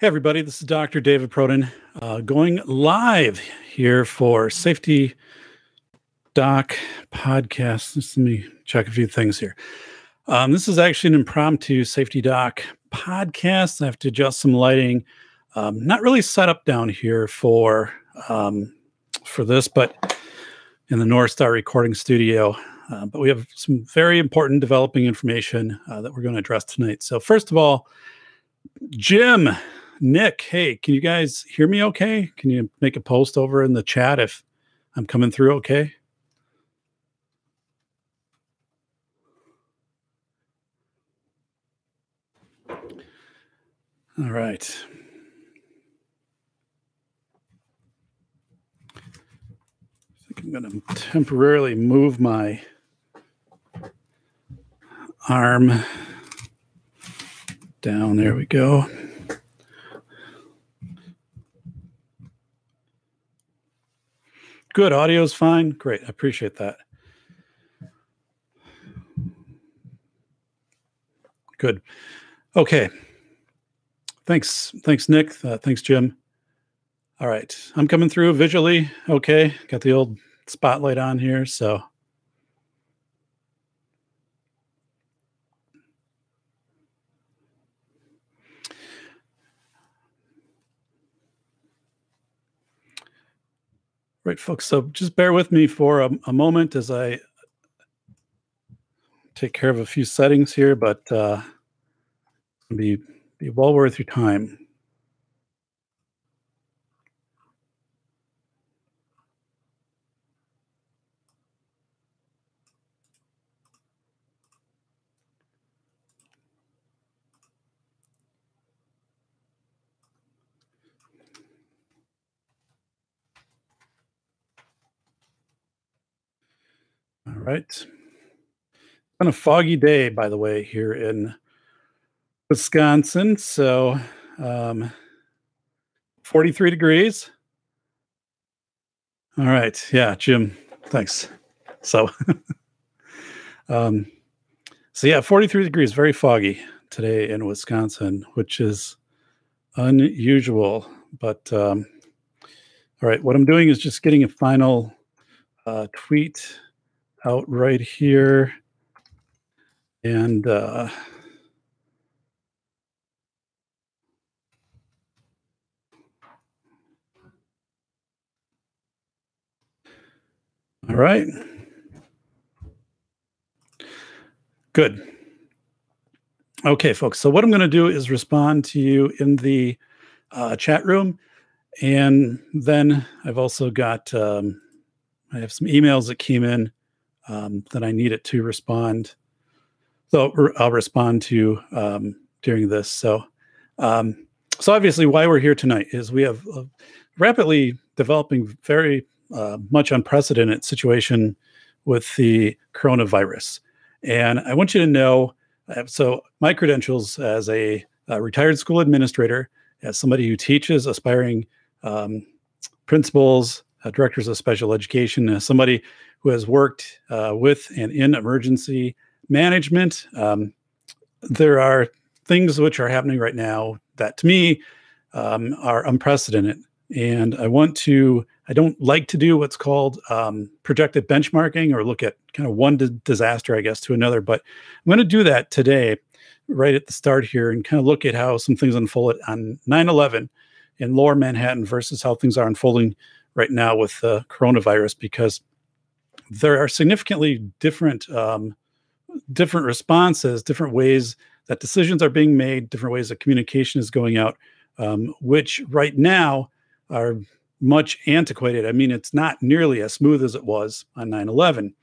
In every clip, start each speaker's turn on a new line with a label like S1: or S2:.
S1: Hey, everybody, this is Dr. David Perrodin uh, going live here for Safety Doc podcast. Just let me check a few things here. Um, this is actually an impromptu Safety Doc podcast. I have to adjust some lighting. Um, not really set up down here for um, for this, but in the North Star recording studio. Uh, but we have some very important developing information uh, that we're going to address tonight. So, first of all, Jim, Nick, hey, can you guys hear me okay? Can you make a post over in the chat if I'm coming through okay? All right. I think I'm going to temporarily move my arm down. There we go. Good. Audio's fine. Great. I appreciate that. Good. Okay. Thanks. Thanks, Nick. Uh, thanks, Jim. All right. I'm coming through visually. Okay. Got the old spotlight on here. So. Right, folks. So just bear with me for a, a moment as I take care of a few settings here, but uh, be be well worth your time. All right. It's been a foggy day, by the way, here in Wisconsin. So, um, 43 degrees. All right. Yeah, Jim, thanks. So, um, so yeah, 43 degrees, very foggy today in Wisconsin, which is unusual. But um, all right, what I'm doing is just getting a final uh, tweet out right here. And uh, all right. Good. Okay, folks. So, what I'm going to do is respond to you in the uh, chat room. And then I've also got, um, I have some emails that came in um, that I need it to respond. So I'll respond to um, during this. So, um, so obviously, why we're here tonight is we have a rapidly developing, very uh, much unprecedented situation with the coronavirus, and I want you to know. Uh, so, my credentials as a, a, retired school administrator, as somebody who teaches aspiring um, principals, uh, directors of special education, as somebody who has worked uh, with and in emergency management. Um, there are things which are happening right now that to me um, are unprecedented. And I want to, I don't like to do what's called um, projected benchmarking or look at kind of one disaster, I guess, to another. But I'm going to do that today, right at the start here, and kind of look at how some things unfolded on 9 11 in lower Manhattan versus how things are unfolding right now with the coronavirus, because there are significantly different um, different responses, different ways that decisions are being made, different ways that communication is going out, um, which right now are much antiquated. I mean, it's not nearly as smooth as it was on 9 11.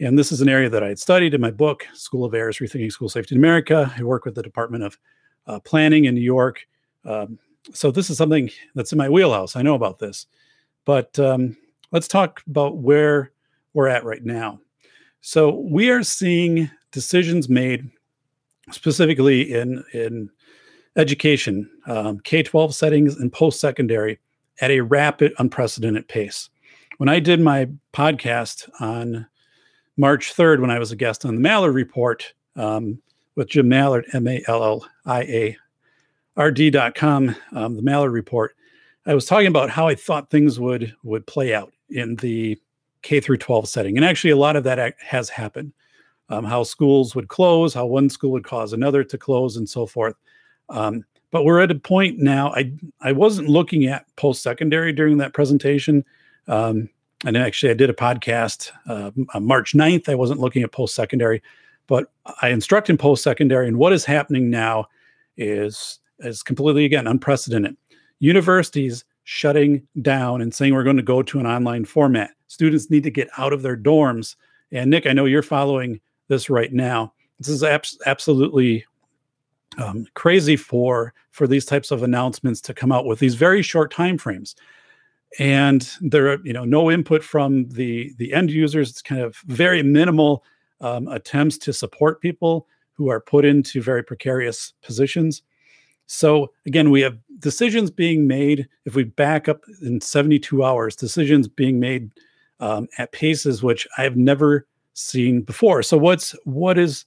S1: And this is an area that I had studied in my book, School of Errors Rethinking School Safety in America. I work with the Department of uh, Planning in New York. Um, so this is something that's in my wheelhouse. I know about this. But um, let's talk about where we're at right now. So we are seeing decisions made specifically in in education, um, K twelve settings, and post secondary at a rapid, unprecedented pace. When I did my podcast on March third, when I was a guest on the Malliard Report um, with Jim Malliard, M A L L I A rd.com, um, the Malliard report, I was talking about how I thought things would would play out in the K through 12 setting, and actually a lot of that has happened. Um, how schools would close, how one school would cause another to close, and so forth. Um, but we're at a point now. I I wasn't looking at post secondary during that presentation. Um, and actually, I did a podcast uh, on March 9th. I wasn't looking at post secondary, but I instruct in post secondary. And what is happening now is is completely again unprecedented. Universities shutting down and saying we're going to go to an online format. Students need to get out of their dorms. And Nick, I know you're following this right now. This is abs- absolutely um, crazy for for these types of announcements to come out with these very short time frames and there are you know no input from the the end users it's kind of very minimal um, attempts to support people who are put into very precarious positions so again we have decisions being made. If we back up in 72 hours decisions being made um, at paces which i've never seen before. So what's what is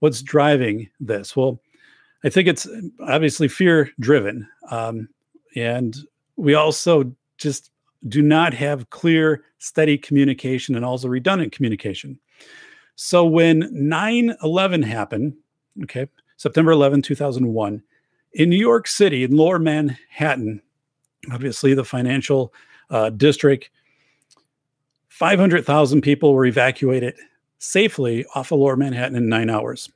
S1: what's driving this? Well i think it's obviously fear driven um, and we also just do not have clear, steady communication and also redundant communication. So when 9 11 happened, okay, September 11, 2001, in New York City, in lower Manhattan, obviously the financial uh, district, 500,000 people were evacuated safely off of lower Manhattan in nine hours.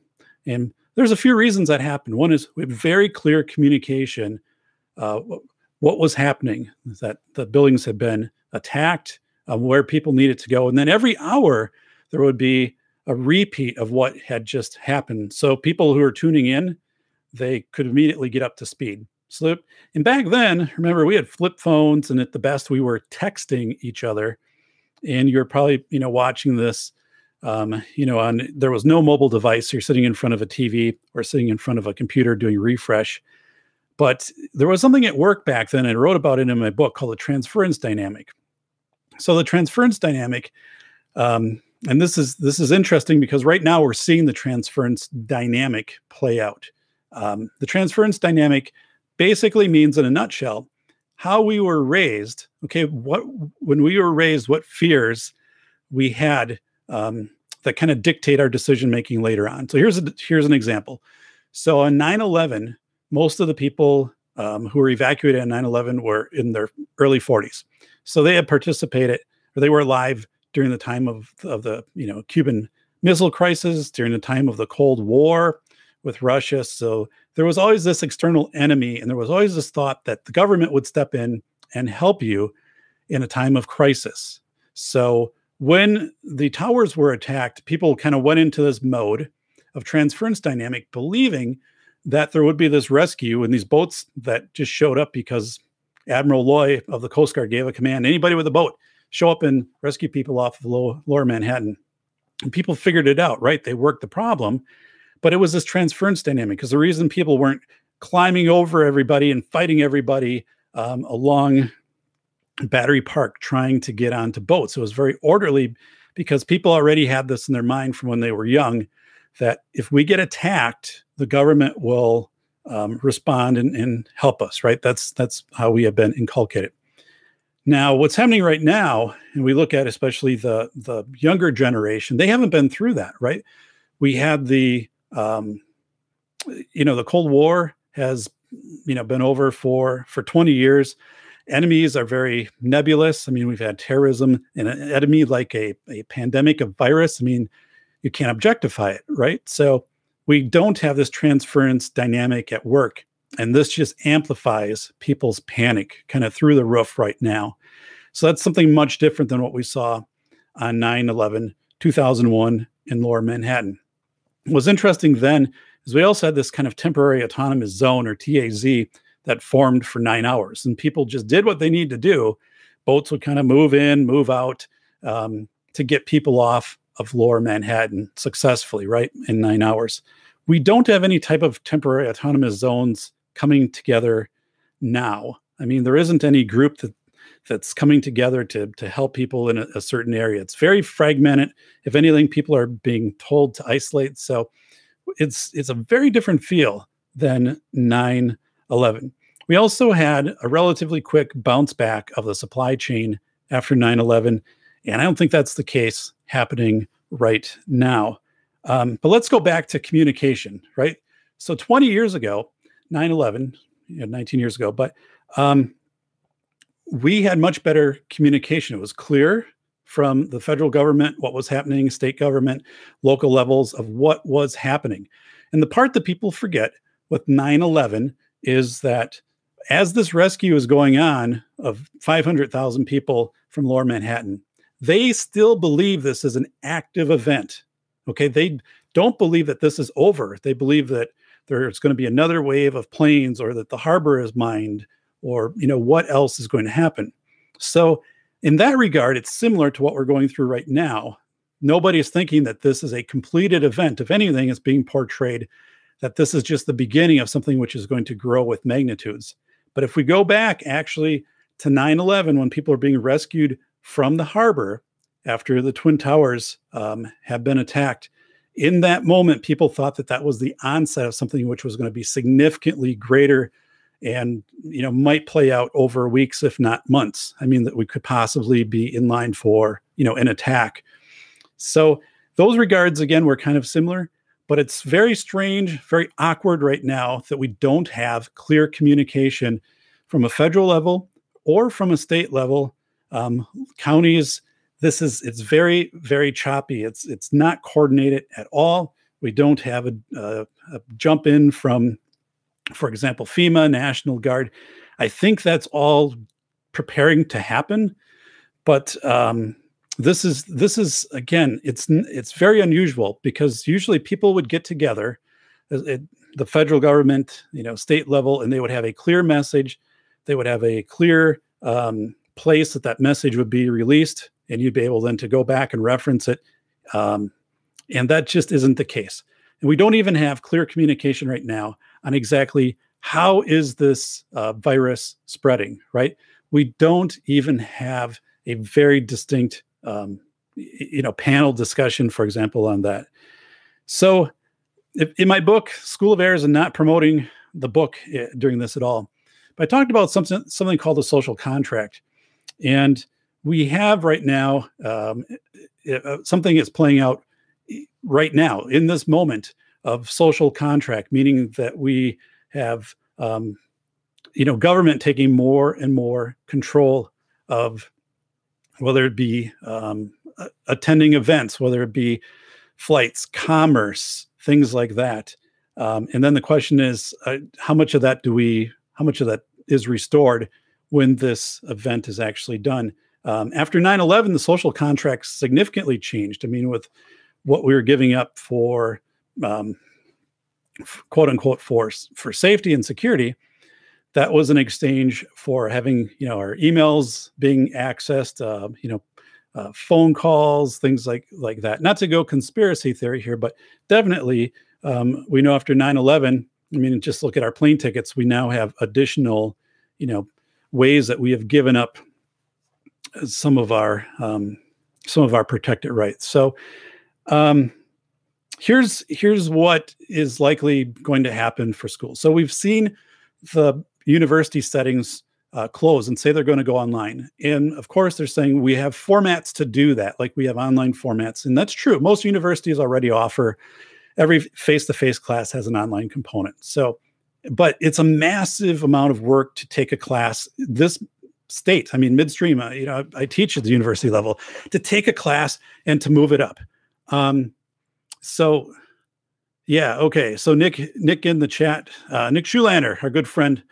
S1: And there's a few reasons that happened. One is we very clear communication. Uh, what was happening, that the buildings had been attacked, um, where people needed to go. And then every hour, there would be a repeat of what had just happened. So people who are tuning in, they could immediately get up to speed. So, and back then, remember, we had flip phones, and at the best, we were texting each other. And you're probably, you know, watching this, um, you know, on there was no mobile device. You're sitting in front of a TV or sitting in front of a computer doing refresh. But there was something at work back then, and I wrote about it in my book called the transference dynamic. So the transference dynamic, um, and this is this is interesting because right now we're seeing the transference dynamic play out. Um, the transference dynamic basically means, in a nutshell, how we were raised. Okay, what when we were raised, what fears we had um, that kind of dictate our decision making later on. So here's a here's an example. So on 9 11, most of the people um, who were evacuated on 9-11 were in their early 40s so they had participated or they were alive during the time of, of the you know cuban missile crisis during the time of the cold war with russia so there was always this external enemy and there was always this thought that the government would step in and help you in a time of crisis so when the towers were attacked people kind of went into this mode of transference dynamic believing that there would be this rescue and these boats that just showed up because Admiral Loy of the Coast Guard gave a command anybody with a boat show up and rescue people off of low, lower Manhattan. And people figured it out, right? They worked the problem, but it was this transference dynamic because the reason people weren't climbing over everybody and fighting everybody um, along Battery Park trying to get onto boats. It was very orderly because people already had this in their mind from when they were young that if we get attacked, the government will um, respond and, and help us. Right? That's that's how we have been inculcated. Now, what's happening right now, and we look at especially the the younger generation, they haven't been through that. Right? We had the um, you know the Cold War has you know been over for for 20 years enemies are very nebulous i mean we've had terrorism and an enemy like a, a pandemic of virus i mean you can't objectify it, right? So we don't have this transference dynamic at work. And this just amplifies people's panic kind of through the roof right now. So that's something much different than what we saw on 9 11, 2001 in lower Manhattan. Was interesting then is we also had this kind of temporary autonomous zone or TAZ that formed for nine hours. And people just did what they need to do. Boats would kind of move in, move out um, to get people off of lower Manhattan successfully, right, in nine hours. We don't have any type of temporary autonomous zones coming together now. I mean, there isn't any group that that's coming together to to help people in a, a certain area. It's very fragmented. If anything, people are being told to isolate. So it's it's a very different feel than 9 11. We also had a relatively quick bounce back of the supply chain after 9 11. And I don't think that's the case happening right now. Um, but let's go back to communication, right? So 20 years ago, 9 11, you know, 19 years ago, but um, we had much better communication. It was clear from the federal government what was happening, state government, local levels of what was happening. And the part that people forget with 9 11 is that as this rescue is going on of 500,000 people from lower Manhattan, they still believe this is an active event. Okay. They don't believe that this is over. They believe that there's going to be another wave of planes or that the harbor is mined or, you know, what else is going to happen. So, in that regard, it's similar to what we're going through right now. Nobody is thinking that this is a completed event. If anything, it's being portrayed that this is just the beginning of something which is going to grow with magnitudes. But if we go back actually to 9 11, when people are being rescued from the harbor after the Twin Towers um, have been attacked, in that moment, people thought that that was the onset of something which was going to be significantly greater and you know might play out over weeks if not months. I mean that we could possibly be in line for you know an attack. So those regards again were kind of similar but it's very strange very awkward right now that we don't have clear communication from a federal level or from a state level. Um, counties this is it's very very choppy. It's it's not coordinated at all. We don't have a, a, a jump in from for example fema national guard i think that's all preparing to happen but um, this is this is again it's it's very unusual because usually people would get together uh, it, the federal government you know state level and they would have a clear message they would have a clear um, place that that message would be released and you'd be able then to go back and reference it. Um, and that just isn't the case. And we don't even have clear communication right now on exactly how is this uh, virus spreading, right? We don't even have a very distinct, um, you know, panel discussion, for example, on that. So, in my book, School of Errors, and not promoting the book eh, during this at all, but I talked about something something called the social contract, and we have right now um, uh, something is playing out right now in this moment of social contract, meaning that we have um, you know government taking more and more control of whether it be um, attending events, whether it be flights, commerce, things like that. Um, and then the question is, uh, how much of that do we, how much of that is restored when this event is actually done? Um, after 9 11, the social contract significantly changed. I mean, with what we were giving up for um, quote unquote force for safety and security, that was an exchange for having you know our emails being accessed, uh, you know, uh, phone calls, things like like that. Not to go conspiracy theory here, but definitely um, we know after 9/11. I mean, just look at our plane tickets. We now have additional, you know, ways that we have given up some of our um, some of our protected rights. So um, here's here's what is likely going to happen for schools. So we've seen the university settings uh, close and say they're going to go online, and of course they're saying we have formats to do that, like we have online formats, and that's true. Most universities already offer every face-to-face class has an online component. So but it's a massive amount of work to take a class this state. I mean, midstream, uh, you know, I teach at the university level to take a class and to move it up. Um, so, yeah, okay. So Nick, Nick in the chat, uh, Nick Schulander, our good friend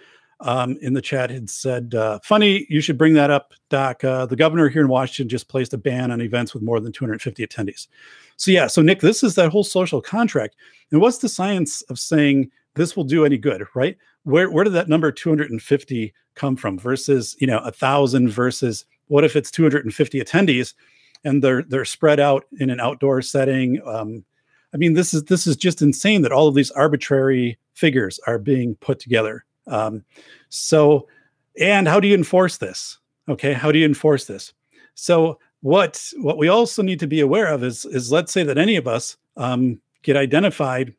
S1: um, in the chat, had said, uh, "Funny, you should bring that up, Doc. Uh, the governor here in Washington just placed a ban on events with more than 250 attendees." So yeah, so Nick, this is that whole social contract, and what's the science of saying this will do any good, right? Where where did that number 250 come from versus you know a thousand versus what if it's 250 attendees and they're they're spread out in an outdoor setting um, i mean this is this is just insane that all of these arbitrary figures are being put together. Um, so and how do you enforce this? Okay how do you enforce this? So what what we also need to be aware of is is let's say that any of us um, get identified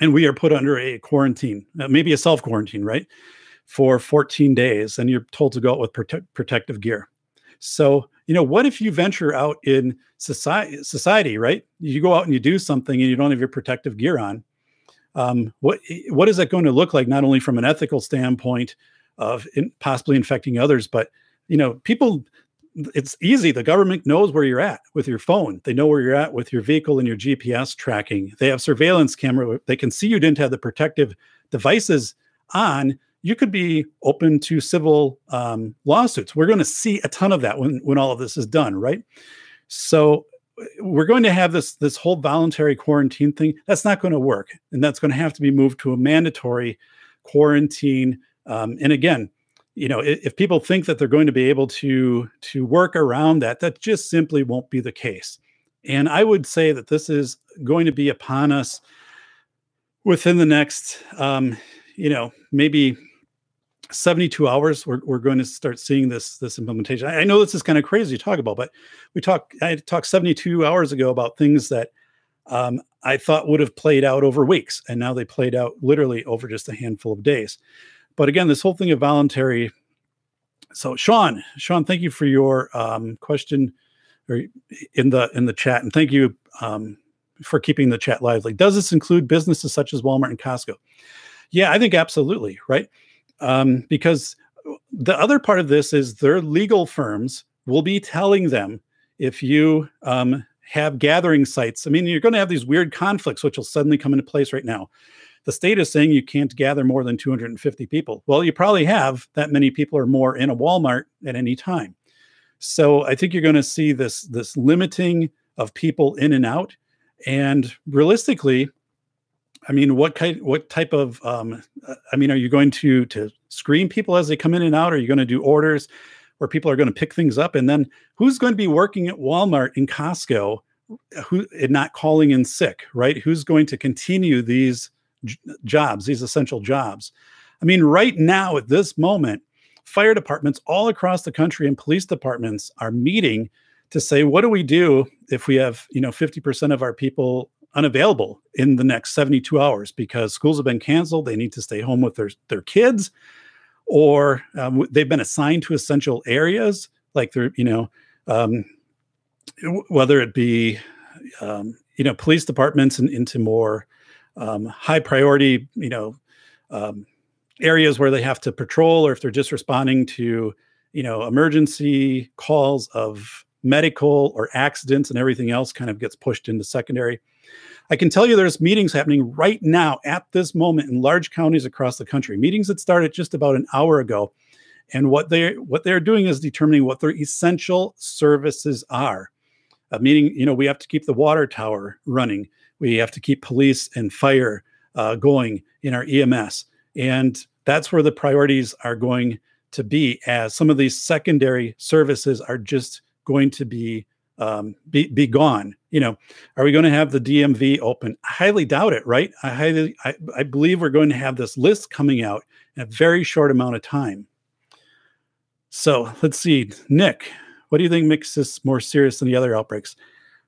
S1: and we are put under a quarantine, uh, maybe a self quarantine, right, for 14 days, and you're told to go out with prote- protective gear. So, you know, what if you venture out in society, society, right? You go out and you do something and you don't have your protective gear on. Um, what what is that going to look like? Not only from an ethical standpoint of in, possibly infecting others, but you know, people. It's easy. The government knows where you're at with your phone. They know where you're at with your vehicle and your GPS tracking. They have surveillance camera. They can see you didn't have the protective devices on you could be open to civil um, lawsuits. We're going to see a ton of that when when all of this is done, right? So we're going to have this this whole voluntary quarantine thing. That's not going to work, and that's going to have to be moved to a mandatory quarantine. Um, and again, you know, if, if people think that they're going to be able to to work around that, that just simply won't be the case. And I would say that this is going to be upon us within the next, um, you know, maybe 72 hours we're, we're going to start seeing this this implementation. I, I, know this is kind of crazy to talk about but we talked i talked 72 hours ago about things that um, i thought would have played out over weeks and now they played out literally over just a handful of days. But again this whole thing of voluntary so sean sean thank you for your um, question or in the in the chat and thank you um, for keeping the chat lively. Does this include businesses such as walmart and costco? Yeah i think absolutely right um, because the other part of this is their legal firms will be telling them if you um, have gathering sites. I mean, you're going to have these weird conflicts, which will suddenly come into place right now. The state is saying you can't gather more than 250 people. Well, you probably have that many people or more in a Walmart at any time. So I think you're going to see this this limiting of people in and out. And realistically, I mean, what kind, what type of, um, uh, I mean, are you going to to screen people as they come in and out? Are you going to do orders where people are going to pick things up? And then who's going to be working at Walmart and Costco, who and not calling in sick, right? Who's going to continue these jobs, these essential jobs? I mean, right now at this moment, fire departments all across the country and police departments are meeting to say, what do we do if we have, you know, 50% of our people unavailable in the next 72 hours because schools have been canceled. They need to stay home with their, their kids, or um, they've been assigned to essential areas, like they're, you know, um, whether it be, um, you know, police departments and into more um, high priority, you know, um, areas where they have to patrol, or if they're just responding to, you know, emergency calls of medical or accidents and everything else kind of gets pushed into secondary. I can tell you there's meetings happening right now at this moment in large counties across the country. Meetings that started just about an hour ago. And what they what they're doing is determining what their essential services are. Uh, meaning, you know, we have to keep the water tower running. We have to keep police and fire uh, going in our EMS. And that's where the priorities are going to be as some of these secondary services are just going to be um, be, be gone. You know, are we going to have the DMV open? I highly doubt it, right? I highly, I, I believe we're going to have this list coming out in a very short amount of time. So let's see, Nick, what do you think makes this more serious than the other outbreaks?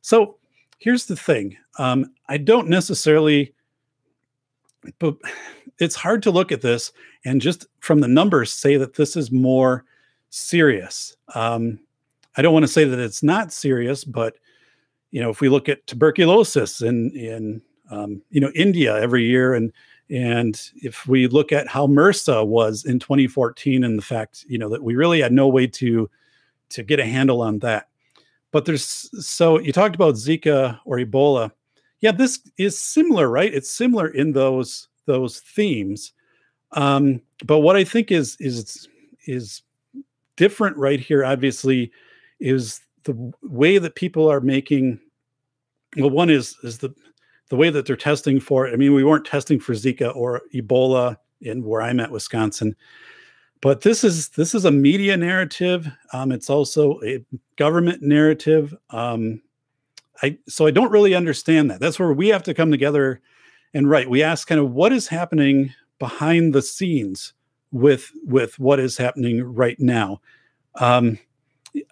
S1: So here's the thing: um, I don't necessarily, but it's hard to look at this and just from the numbers say that this is more serious. Um, I don't want to say that it's not serious, but you know, if we look at tuberculosis in in um, you know India every year, and and if we look at how MRSA was in 2014, and the fact you know that we really had no way to to get a handle on that. But there's so you talked about Zika or Ebola. Yeah, this is similar, right? It's similar in those those themes. Um, but what I think is is is different right here, obviously, is the way that people are making well one is is the the way that they're testing for it i mean we weren't testing for zika or ebola in where i'm at wisconsin but this is this is a media narrative. Um, it's also a government narrative. Um, I, so i don't really understand that. That's where we have to come together and right we ask kind of what is happening behind the scenes with with what is happening right now. Um,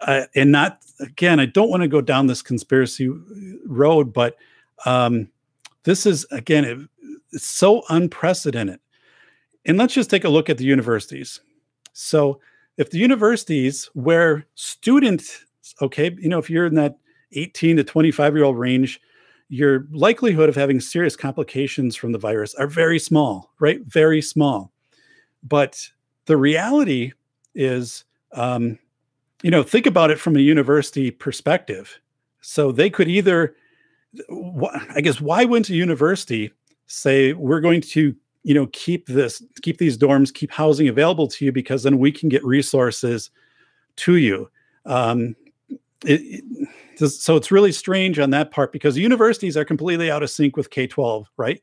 S1: uh, and not again, I don't want to go down this conspiracy road, but um, this is again, it, so unprecedented. And let's just take a look at the universities. So, if the universities where students, okay, you know, if you're in that 18 to 25 year old range, your likelihood of having serious complications from the virus are very small, right? Very small. But the reality is, um, you know, think about it from a university perspective. So they could either, I guess, why wouldn't a university say we're going to, you know, keep this, keep these dorms, keep housing available to you because then we can get resources to you. Um, it, it, so it's really strange on that part because universities are completely out of sync with K 12, right?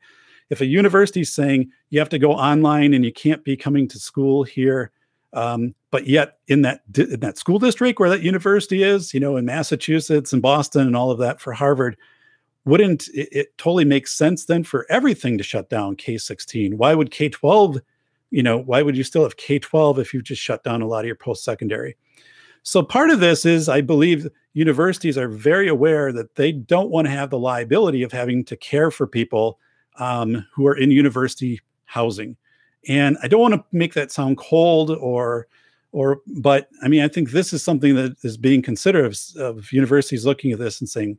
S1: If a university is saying you have to go online and you can't be coming to school here, um, but yet in that in that school district where that university is, you know, in Massachusetts and Boston and all of that for Harvard, wouldn't it, it totally make sense then for everything to shut down K 16? Why would K 12, you know, why would you still have K 12 if you've just shut down a lot of your post secondary? So part of this is I believe universities are very aware that they don't want to have the liability of having to care for people um, who are in university housing. And I don't want to make that sound cold or or but I mean I think this is something that is being considered of, of universities looking at this and saying,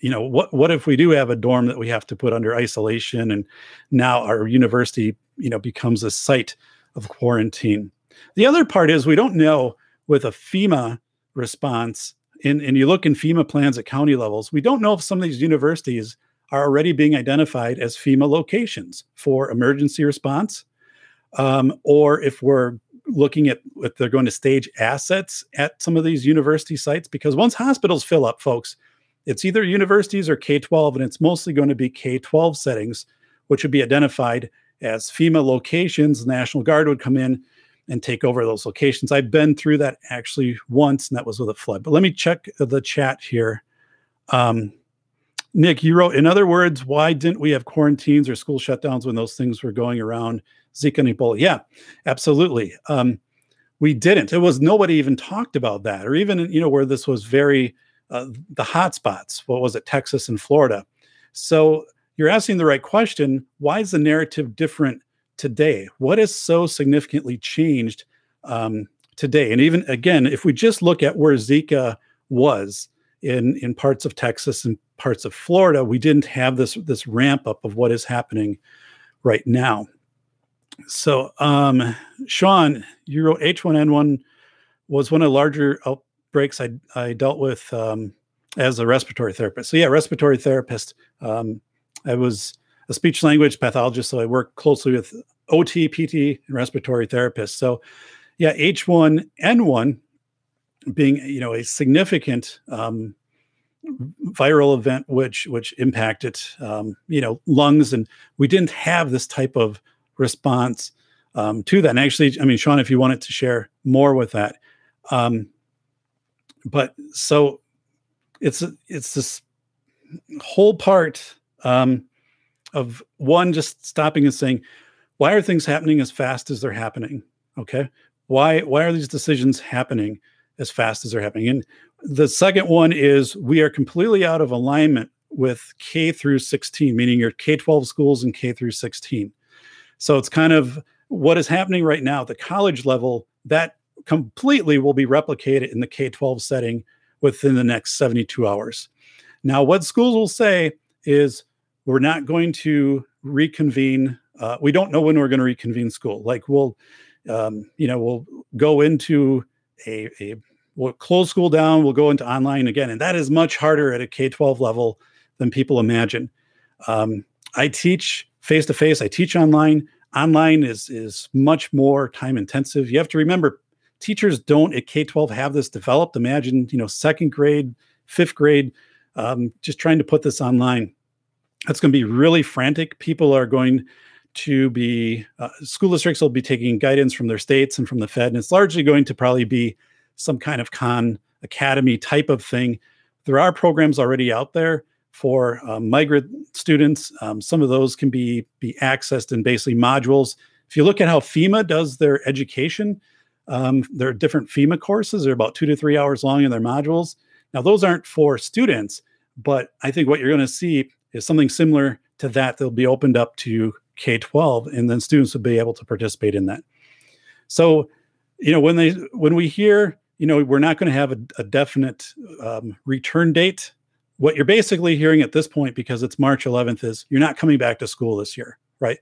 S1: you know, what what if we do have a dorm that we have to put under isolation and now our university, you know, becomes a site of quarantine. The other part is we don't know with a FEMA response, and, and you look in FEMA plans at county levels, we don't know if some of these universities are already being identified as FEMA locations for emergency response, um, or if we're looking at if they're going to stage assets at some of these university sites. Because once hospitals fill up, folks, it's either universities or K 12, and it's mostly going to be K 12 settings, which would be identified as FEMA locations. The National Guard would come in and take over those locations. I've been through that actually once, and that was with a flood. But let me check the chat here. Um, Nick, you wrote, in other words, why didn't we have quarantines or school shutdowns when those things were going around Zika and Ebola? Yeah, absolutely. Um, we didn't. It was nobody even talked about that, or even you know where this was very uh, the hot spots. What was it, Texas and Florida? So you're asking the right question. Why is the narrative different today? What has so significantly changed um, today? And even again, if we just look at where Zika was in in parts of Texas and parts of Florida, we didn't have this this ramp up of what is happening right now. So, um, Sean, you wrote H1N1 was one of the larger outbreaks I, I dealt with um, as a respiratory therapist. So, yeah, respiratory therapist. Um, I was a speech language pathologist, so I worked closely with OT, PT, and respiratory therapists. So, yeah, H1N1 being you know a significant um, viral event which which impacted um, you know lungs, and we didn't have this type of response um, to that. And actually, I mean, Sean, if you wanted to share more with that, um, but so it's it's this whole part um, of one just stopping and saying, why are things happening as fast as they're happening? Okay, why why are these decisions happening as fast as they're happening? And the second one is we are completely out of alignment with K through 16, meaning your K 12 schools and K through 16. So it's kind of what is happening right now at the college level that completely will be replicated in the K 12 setting within the next 72 hours. Now, what schools will say is we're not going to reconvene. Uh, we don't know when we're going to reconvene school. Like we'll, um, you know, we'll go into a, a we'll close school down, we'll go into online again. And that is much harder at a K 12 level than people imagine. Um, I teach face to face, I teach online. Online is, is much more time intensive. You have to remember, teachers don't at K 12 have this developed. Imagine, you know, second grade, fifth grade, um, just trying to put this online. That's going to be really frantic. People are going to be, uh, school districts will be taking guidance from their states and from the Fed, and it's largely going to probably be some kind of Khan Academy type of thing. There are programs already out there for um, migrant students. Um, some of those can be be accessed in basically modules. If you look at how FEMA does their education, um, there are different FEMA courses. They're about two to three hours long in their modules. Now, those aren't for students, but I think what you're going to see is something similar to that, they'll be opened up to K 12, and then students would be able to participate in that. So, you know, when they when we hear, you know, we're not going to have a, a definite um, return date, what you're basically hearing at this point, because it's March 11th, is you're not coming back to school this year, right?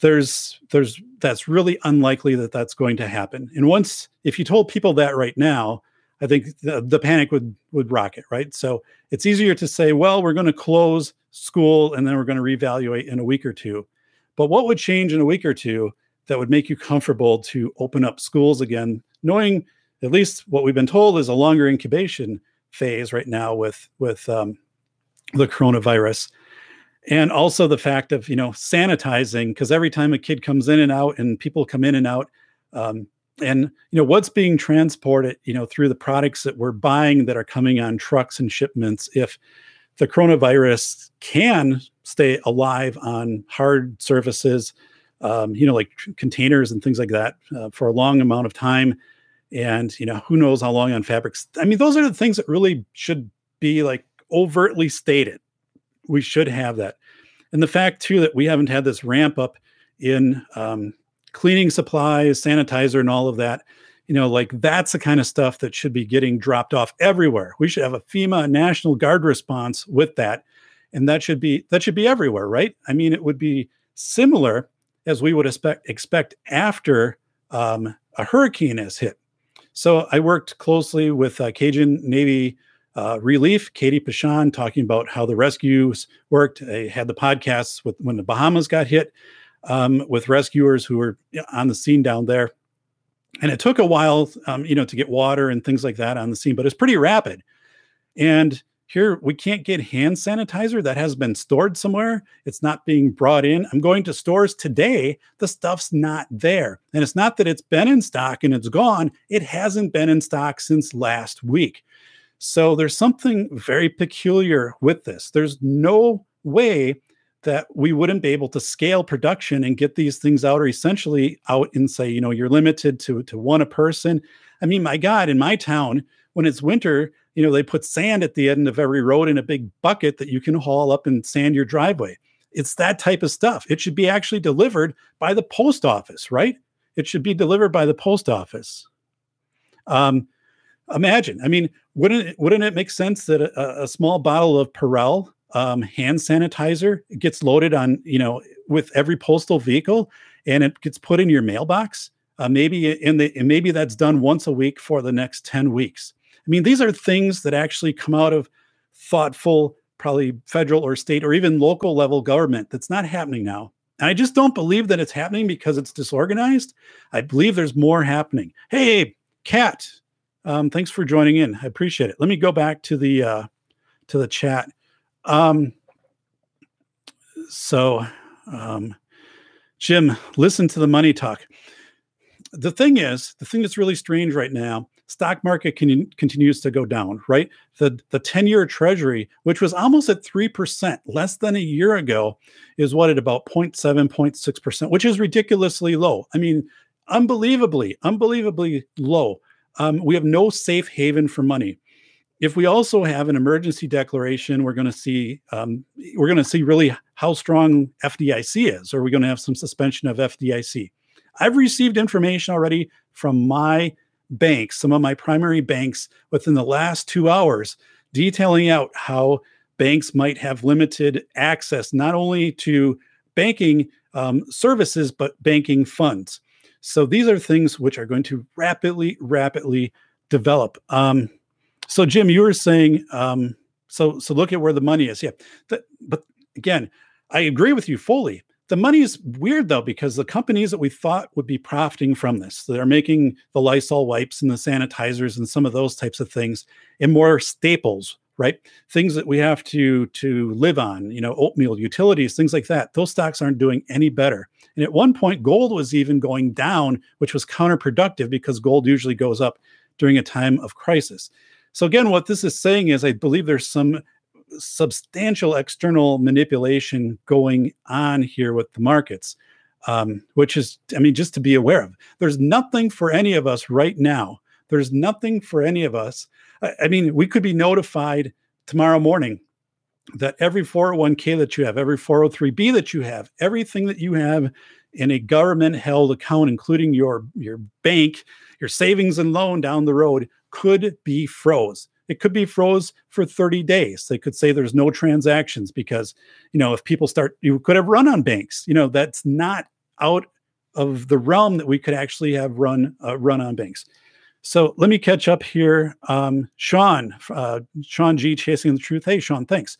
S1: There's there's that's really unlikely that that's going to happen. And once if you told people that right now, I think the, the panic would would rocket, right? So it's easier to say, well, we're going to close school and then we're going to reevaluate in a week or two. But what would change in a week or two that would make you comfortable to open up schools again, knowing at least what we've been told is a longer incubation phase right now with with um, the coronavirus, and also the fact of you know sanitizing because every time a kid comes in and out and people come in and out, um, and you know what's being transported you know through the products that we're buying that are coming on trucks and shipments if the coronavirus can stay alive on hard surfaces um, you know like containers and things like that uh, for a long amount of time and you know who knows how long on fabrics i mean those are the things that really should be like overtly stated we should have that and the fact too that we haven't had this ramp up in um, cleaning supplies, sanitizer, and all of that. You know, like that's the kind of stuff that should be getting dropped off everywhere. We should have a FEMA National Guard response with that, and that should be that should be everywhere, right? I mean, it would be similar as we would expect expect after um, a hurricane has hit. So I worked closely with uh, Cajun Navy uh, Relief, Katie Pashon, talking about how the rescues worked. I had the podcasts with when the Bahamas got hit um, with rescuers who were on the scene down there. And it took a while, um, you know, to get water and things like that on the scene, but it's pretty rapid. And here we can't get hand sanitizer that has been stored somewhere. It's not being brought in. I'm going to stores today. The stuff's not there. And it's not that it's been in stock and it's gone. It hasn't been in stock since last week. So there's something very peculiar with this. There's no way that we wouldn't be able to scale production and get these things out or essentially out and say, you know, you're limited to to one a person. I mean, my God, in my town, when it's winter, you know, they put sand at the end of every road in a big bucket that you can haul up and sand your driveway. It's that type of stuff. It should be actually delivered by the post office, right? It should be delivered by the post office. Um, imagine, I mean, wouldn't it, wouldn't it make sense that a, a small bottle of Purell um, hand sanitizer. Gets loaded on, you know, with every postal vehicle, and it gets put in your mailbox. Uh, maybe in the maybe that's done once a week for the next ten weeks. I mean, these are things that actually come out of thoughtful, probably federal or state or even local level government. That's not happening now. And I just don't believe that it's happening because it's disorganized. I believe there's more happening. Hey, Kat, um, thanks for joining in. I appreciate it. Let me go back to the uh, to the chat. Um, so, um, Jim, listen to the money talk. The thing is, the thing that's really strange right now, stock market can, continues to go down, right? The the 10-year treasury, which was almost at 3% less than a year ago, is what at about 0.7, 0.6%, which is ridiculously low. I mean, unbelievably, unbelievably low. Um, we have no safe haven for money if we also have an emergency declaration, we're going to see um, we're going to see really how strong FDIC is. Are we going to have some suspension of FDIC? I've received information already from my banks, some of my primary banks, within the last two hours, detailing out how banks might have limited access not only to banking um, services but banking funds. So these are things which are going to rapidly, rapidly develop. Um, so Jim, you were saying, um, so so look at where the money is. Yeah, but again, I agree with you fully. The money is weird though because the companies that we thought would be profiting from this, they're making the Lysol wipes and the sanitizers and some of those types of things, and more staples, right? Things that we have to to live on, you know, oatmeal, utilities, things like that. Those stocks aren't doing any better. And at one point, gold was even going down, which was counterproductive because gold usually goes up during a time of crisis. So again, what this is saying is I believe there's some substantial external manipulation going on here with the markets, um, which is, I mean, just to be aware of. There's nothing for any of us right now. There's nothing for any of us. I, I mean, we could be notified tomorrow morning that every 401k that you have, every 403b that you have, everything that you have in a government held account, including your, your bank, your savings and loan down the road, could be froze. It could be froze for 30 days. They could say there's no transactions because, you know, if people start, you could have run on banks. You know, that's not out of the realm that we could actually have run uh, run on banks. So let me catch up here. Um, Sean, uh, Sean G, chasing the truth. Hey, Sean, thanks.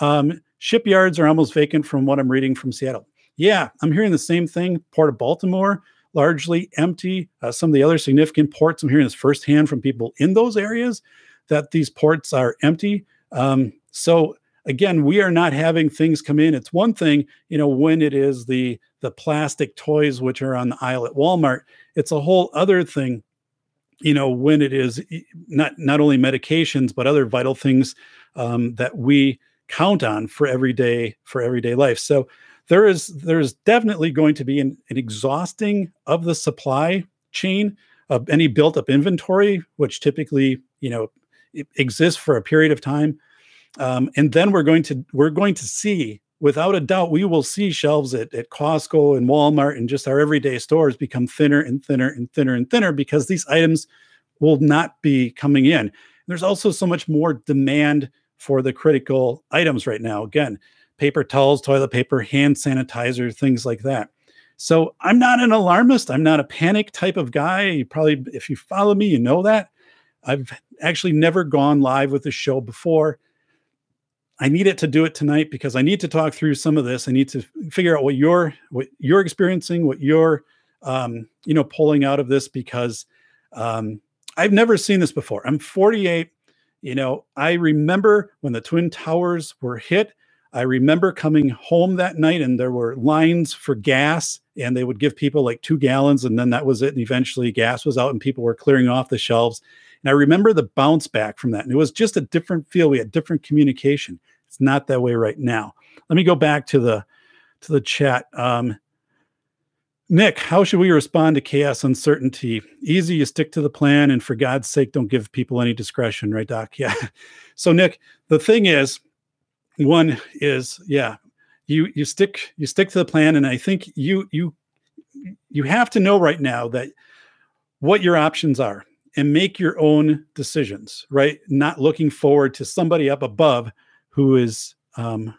S1: Um, shipyards are almost vacant from what I'm reading from Seattle. Yeah, I'm hearing the same thing. Port of Baltimore, largely empty. Uh, some of the other significant ports, I'm hearing this firsthand from people in those areas that these ports are empty. Um, so again, we are not having things come in. It's one thing, you know, when it is the the plastic toys which are on the aisle at Walmart. It's a whole other thing, you know, when it is not not only medications but other vital things um, that we count on for everyday for everyday life. So there is there's definitely going to be an, an exhausting of the supply chain of any built up inventory, which typically you know exists for a period of time, um, and then we're going to we're going to see without a doubt we will see shelves at, at Costco and Walmart and just our everyday stores become thinner and thinner and thinner and thinner because these items will not be coming in. There's also so much more demand for the critical items right now. Again, paper towels, toilet paper, hand sanitizer, things like that. So I'm not an alarmist. I'm not a panic type of guy. You probably, if you follow me, you know that. I've actually never gone live with the show before. I need it to do it tonight because I need to talk through some of this. I need to figure out what you're what you're experiencing, what you're um, you know pulling out of this because um, I've never seen this before. I'm 48. You know, I remember when the twin towers were hit. I remember coming home that night and there were lines for gas, and they would give people like two gallons, and then that was it. And eventually, gas was out, and people were clearing off the shelves. And I remember the bounce back from that. And it was just a different feel. We had different communication. It's not that way right now. Let me go back to the to the chat. Um, Nick, how should we respond to chaos uncertainty? Easy, you stick to the plan, and for God's sake, don't give people any discretion, right, Doc? Yeah. So, Nick, the thing is, one is, yeah, you you stick you stick to the plan, and I think you you you have to know right now that what your options are and make your own decisions, right? Not looking forward to somebody up above who is um,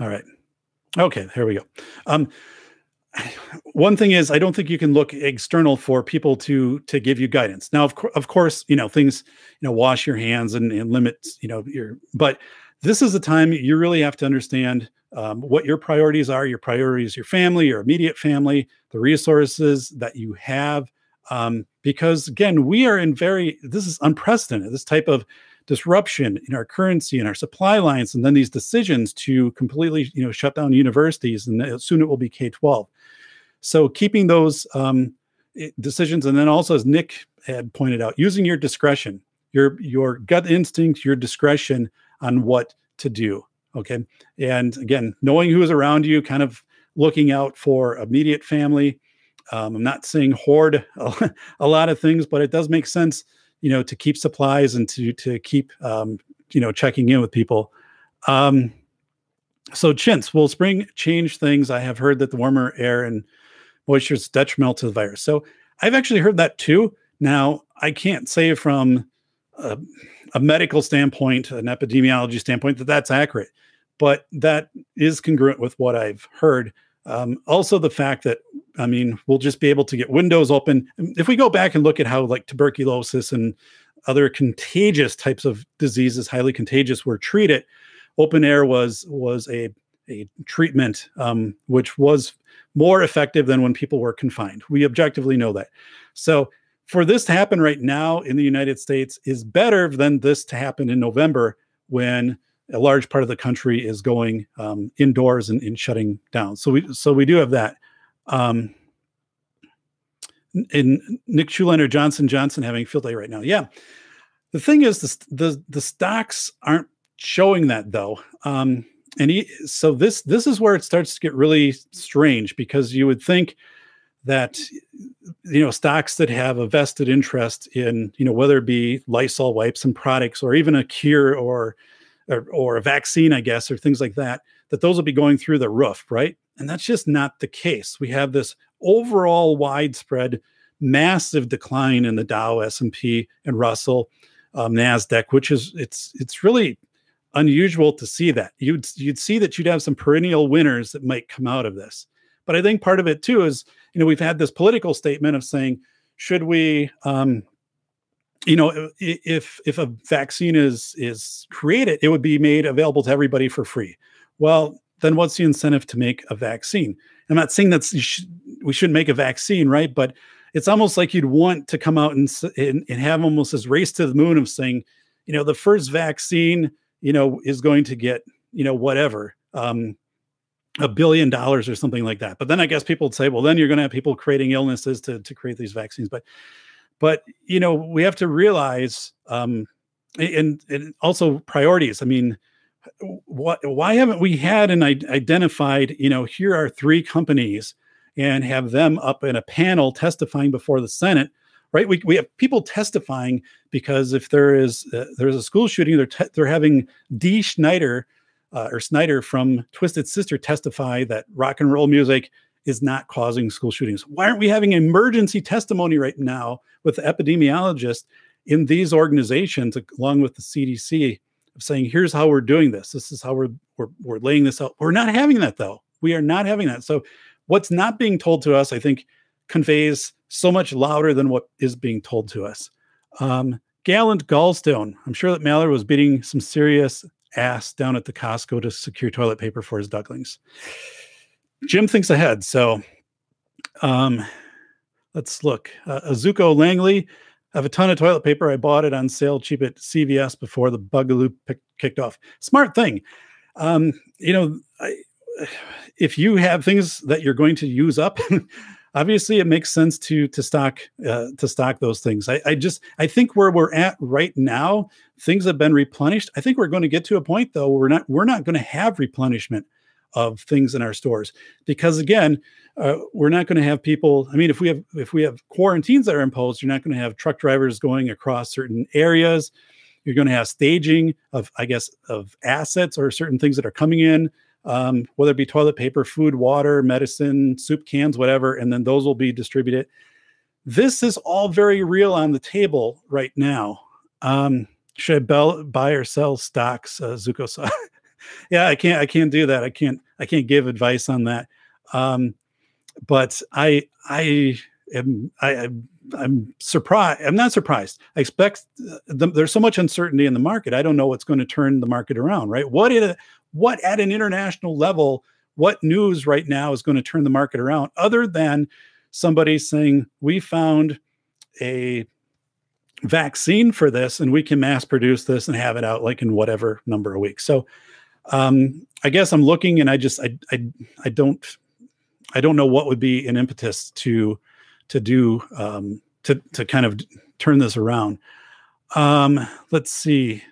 S1: all right. Okay here we go. Um, one thing is i don't think you can look external for people to to give you guidance. Now of, co- of course you know things you know wash your hands and, and limit you know your but this is a time you really have to understand um, what your priorities are your priorities your family your immediate family the resources that you have um, because again, we are in very this is unprecedented. This type of disruption in our currency and our supply lines, and then these decisions to completely you know shut down universities, and soon it will be K twelve. So keeping those um, decisions, and then also as Nick had pointed out, using your discretion, your your gut instinct, your discretion on what to do. Okay, and again, knowing who is around you, kind of looking out for immediate family um, I'm not saying hoard a, lot of things, but it does make sense, you know, to keep supplies and to to keep um, you know checking in with people. Um, so chintz will spring change things. I have heard that the warmer air and moisture is detrimental to the virus. So I've actually heard that too. Now I can't say from a, a medical standpoint, an epidemiology standpoint, that that's accurate, but that is congruent with what I've heard. Um, also, the fact that I mean, we'll just be able to get windows open. If we go back and look at how like tuberculosis and other contagious types of diseases, highly contagious, were treated, open air was was a a treatment um, which was more effective than when people were confined. We objectively know that. So for this to happen right now in the United States is better than this to happen in November when a large part of the country is going um, indoors and, and, shutting down. So we so we do have that. Um, in Nick Schulander Johnson Johnson having field day right now. Yeah. The thing is the the, the stocks aren't showing that though. Um, and he, so this this is where it starts to get really strange because you would think that you know stocks that have a vested interest in you know whether it be Lysol wipes and products or even a cure or or, or a vaccine, I guess, or things like that, that those will be going through the roof, right? And that's just not the case. We have this overall widespread massive decline in the Dow, S&P, and Russell, um, Nasdaq, which is it's it's really unusual to see that. You'd you'd see that you'd have some perennial winners that might come out of this. But I think part of it too is you know we've had this political statement of saying should we um, you know if if a vaccine is is created it would be made available to everybody for free. Well then what's the incentive to make a vaccine? I'm not saying that should, we shouldn't make a vaccine right? But it's almost like you'd want to come out and, and, and have almost this race to the moon of saying you know the first vaccine you know is going to get you know whatever. Um a billion dollars or something like that but then i guess people would say well then you're going to have people creating illnesses to to create these vaccines but but you know, we have to realize, um, and, and also priorities. I mean, what? Why haven't we had and identified? You know, here are three companies, and have them up in a panel testifying before the Senate. Right? We, we have people testifying because if there is uh, there's a school shooting, they're te- they're having Dee Schneider uh, or Snider from Twisted Sister testify that rock and roll music is not causing school shootings. Why aren't we having emergency testimony right now with the in these organizations, along with the CDC, saying, here's how we're doing this. This is how we're, we're, we're laying this out. We're not having that though. We are not having that. So what's not being told to us, I think, conveys so much louder than what is being told to us. Um, Gallant Gallstone. I'm sure that Malliard was beating some serious ass down at the Costco to secure toilet paper for his ducklings. Jim thinks ahead. So um, let's look. Uh, Azuko Langley. I have a ton of toilet paper. I bought it on sale cheap at CVS before the bugaloo pick, kicked off. Smart thing. Um, you know, I, if you have things that you're going to use up, obviously it makes sense to to stock uh, to stock those things. I, I just I think where we're at right now, things have been replenished. I think we're going to get to a point though where we're not we're not going to have replenishment of things in our stores because again uh, we're not going to have people i mean if we have if we have quarantines that are imposed you're not going to have truck drivers going across certain areas you're going to have staging of i guess of assets or certain things that are coming in um, whether it be toilet paper food water medicine soup cans whatever and then those will be distributed this is all very real on the table right now um, should I buy or sell stocks, uh, Zuko? yeah, I can't. I can't do that. I can't. I can't give advice on that. Um, but I, I am. I, I'm surprised. I'm not surprised. I expect uh, the, there's so much uncertainty in the market. I don't know what's going to turn the market around. Right? What what at an international level? What news right now is going to turn the market around, other than somebody saying we found a vaccine for this and we can mass produce this and have it out like in whatever number of weeks. So um, I guess I'm looking and I just I I I don't I don't know what would be an impetus to to do um, to to kind of turn this around. Um, let's see,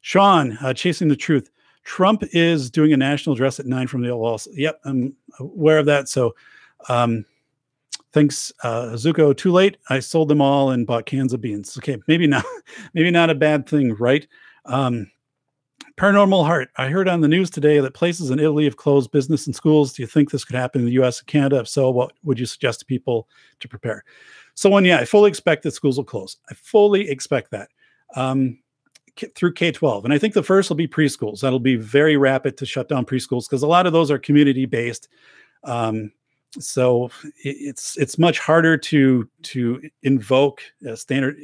S1: Sean, uh, chasing the truth. Trump is doing a national address at nine from the Oval Office. Yep, I'm aware of that. So, um, thanks, uh, Zuko. Too late. I sold them all and bought cans of beans. Okay, maybe not, maybe not a bad thing, right? Um, Paranormal Heart. I heard on the news today that places in Italy have closed business and schools. Do you think this could happen in the US and Canada? If so, what would you suggest to people to prepare? So, one, yeah, I fully expect that schools will close. I fully expect that um, through K 12. And I think the first will be preschools. That'll be very rapid to shut down preschools because a lot of those are community based. Um, so it's it's much harder to to invoke standard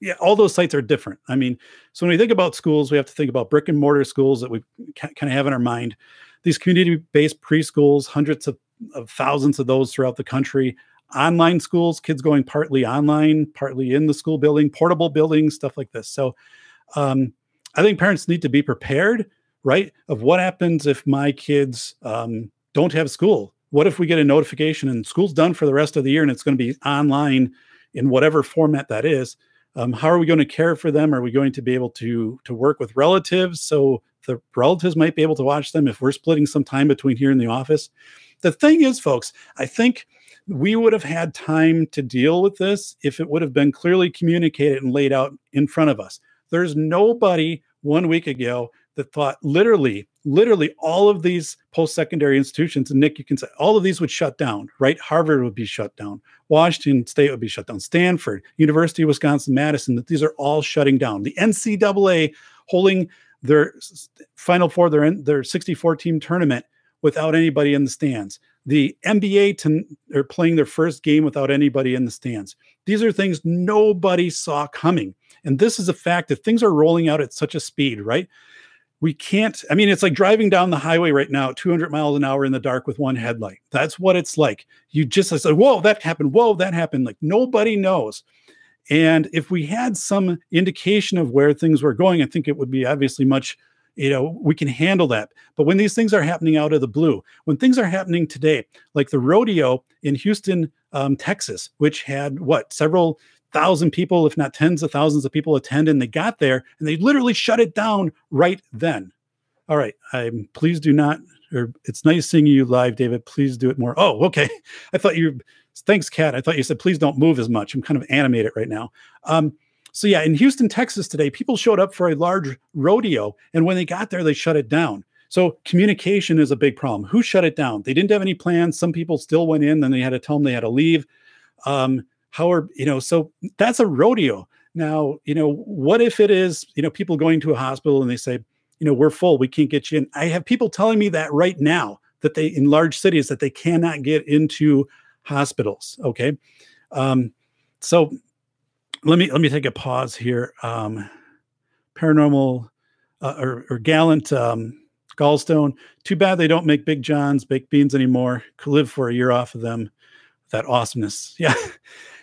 S1: yeah, all those sites are different. I mean, so when we think about schools, we have to think about brick and mortar schools that we kind of have in our mind. These community-based preschools, hundreds of, of thousands of those throughout the country. Online schools, kids going partly online, partly in the school building, portable buildings, stuff like this. So, um, I think parents need to be prepared, right? Of what happens if my kids um, don't have school. What if we get a notification and school's done for the rest of the year and it's going to be online in whatever format that is? um, how are we going to care for them are we going to be able to to work with relatives so the relatives might be able to watch them if we're splitting some time between here and the office the thing is folks i think we would have had time to deal with this if it would have been clearly communicated and laid out in front of us. There's nobody one week ago that thought literally, literally all of these post-secondary institutions, and Nick, you can say all of these would shut down, right? Harvard would be shut down, Washington State would be shut down, Stanford, University of Wisconsin, Madison, that these are all shutting down. The NCAA holding their Final Four, their their 64 team tournament without anybody in the stands. The NBA to, are playing their first game without anybody in the stands. These are things nobody saw coming. And this is a fact that things are rolling out at such a speed, right? We can't, I mean, it's like driving down the highway right now, 200 miles an hour in the dark with one headlight. That's what it's like. You just say, whoa, that happened. Whoa, that happened. Like nobody knows. And if we had some indication of where things were going, I think it would be obviously much, you know, we can handle that. But when these things are happening out of the blue, when things are happening today, like the rodeo in Houston, um, Texas, which had what several thousand people, if not tens of thousands of people attend, and they got there and they literally shut it down right then. All right, I'm please do not. Or it's nice seeing you live, David. Please do it more. Oh, okay. I thought you Thanks, Kat. I thought you said please don't move as much. I'm kind of animated right now. Um, so yeah, in Houston, Texas today, people showed up for a large rodeo, and when they got there, they shut it down. So communication is a big problem. Who shut it down? They didn't have any plans. Some people still went in, then they had to tell them they had to leave. Um, how are you know? So that's a rodeo. Now, you know, what if it is you know people going to a hospital and they say, you know, we're full, we can't get you in. I have people telling me that right now that they in large cities that they cannot get into hospitals. Okay, um, so let me let me take a pause here. Um, paranormal uh, or, or, gallant um, gallstone. Too bad they don't make Big John's baked beans anymore. Could live for a year off of them. That awesomeness. Yeah.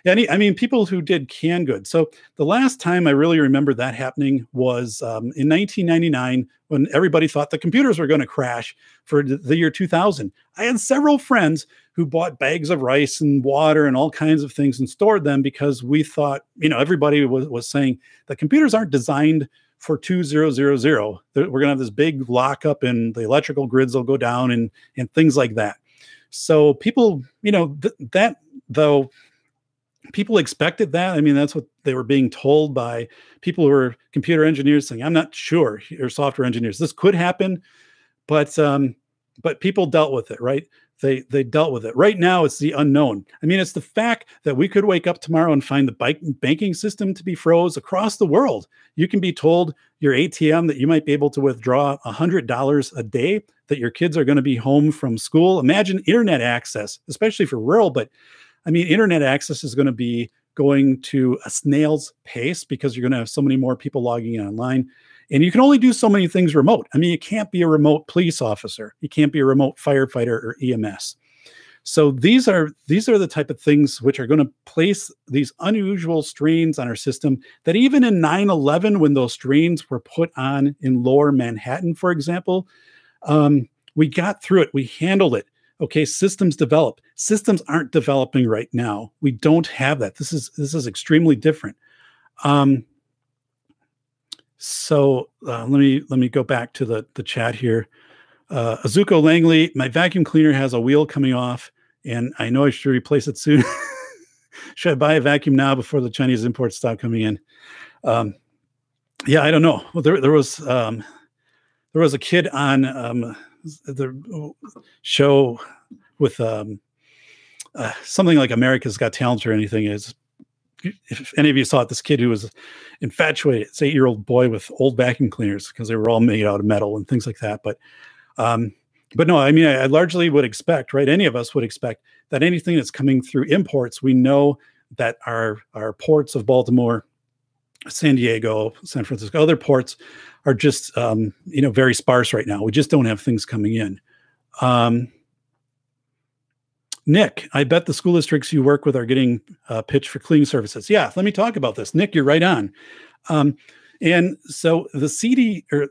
S1: Any, I mean, people who did canned good. So the last time I really remember that happening was um, in 1999 when everybody thought the computers were going to crash for the year 2000. I had several friends who bought bags of rice and water and all kinds of things and stored them because we thought, you know, everybody was, was saying the computers aren't designed for 2000. We're going to have this big lockup and the electrical grids will go down and, and things like that. So people, you know, th- that though people expected that. I mean, that's what they were being told by people who were computer engineers saying, I'm not sure, or software engineers. This could happen, but um, but people dealt with it, right? They they dealt with it. Right now, it's the unknown. I mean, it's the fact that we could wake up tomorrow and find the bike, banking system to be froze across the world. You can be told your ATM that you might be able to withdraw hundred dollars a day. That your kids are going to be home from school. Imagine internet access, especially for rural, but I mean, internet access is going to be going to a snail's pace because you're going to have so many more people logging in online. And you can only do so many things remote. I mean, you can't be a remote police officer. You can't be a remote firefighter or EMS. So these are these are the type of things which are going to place these unusual strains on our system that even in 9/11 when those strains were put on in lower Manhattan for example, um, we got through it. We handled it. Okay systems develop systems aren't developing right now. We don't have that. This is this is extremely different. Um so uh, let me let me go back to the the chat here. Uh azuko langley my vacuum cleaner has a wheel coming off and i know i should replace it soon. Should i buy a vacuum now before the chinese imports stop coming in? Um yeah i don't know. Well there, there was um there was a kid on um the show with um, uh, something like America's Got Talent or anything is if any of you saw it, this kid who was infatuated, this eight year old boy with old vacuum cleaners because they were all made out of metal and things like that. But, um, but no, I mean, I, I, largely would expect, right? Any of us would expect that anything that's coming through imports, we know that our our ports of Baltimore, San Diego, San Francisco, other ports are just um, you know very sparse right now. We just don't have things coming in. Um, Nick, I bet the school districts you work with are getting uh, pitched for cleaning services. Yeah, let me talk about this. Nick, you're right on. Um, and so the CD or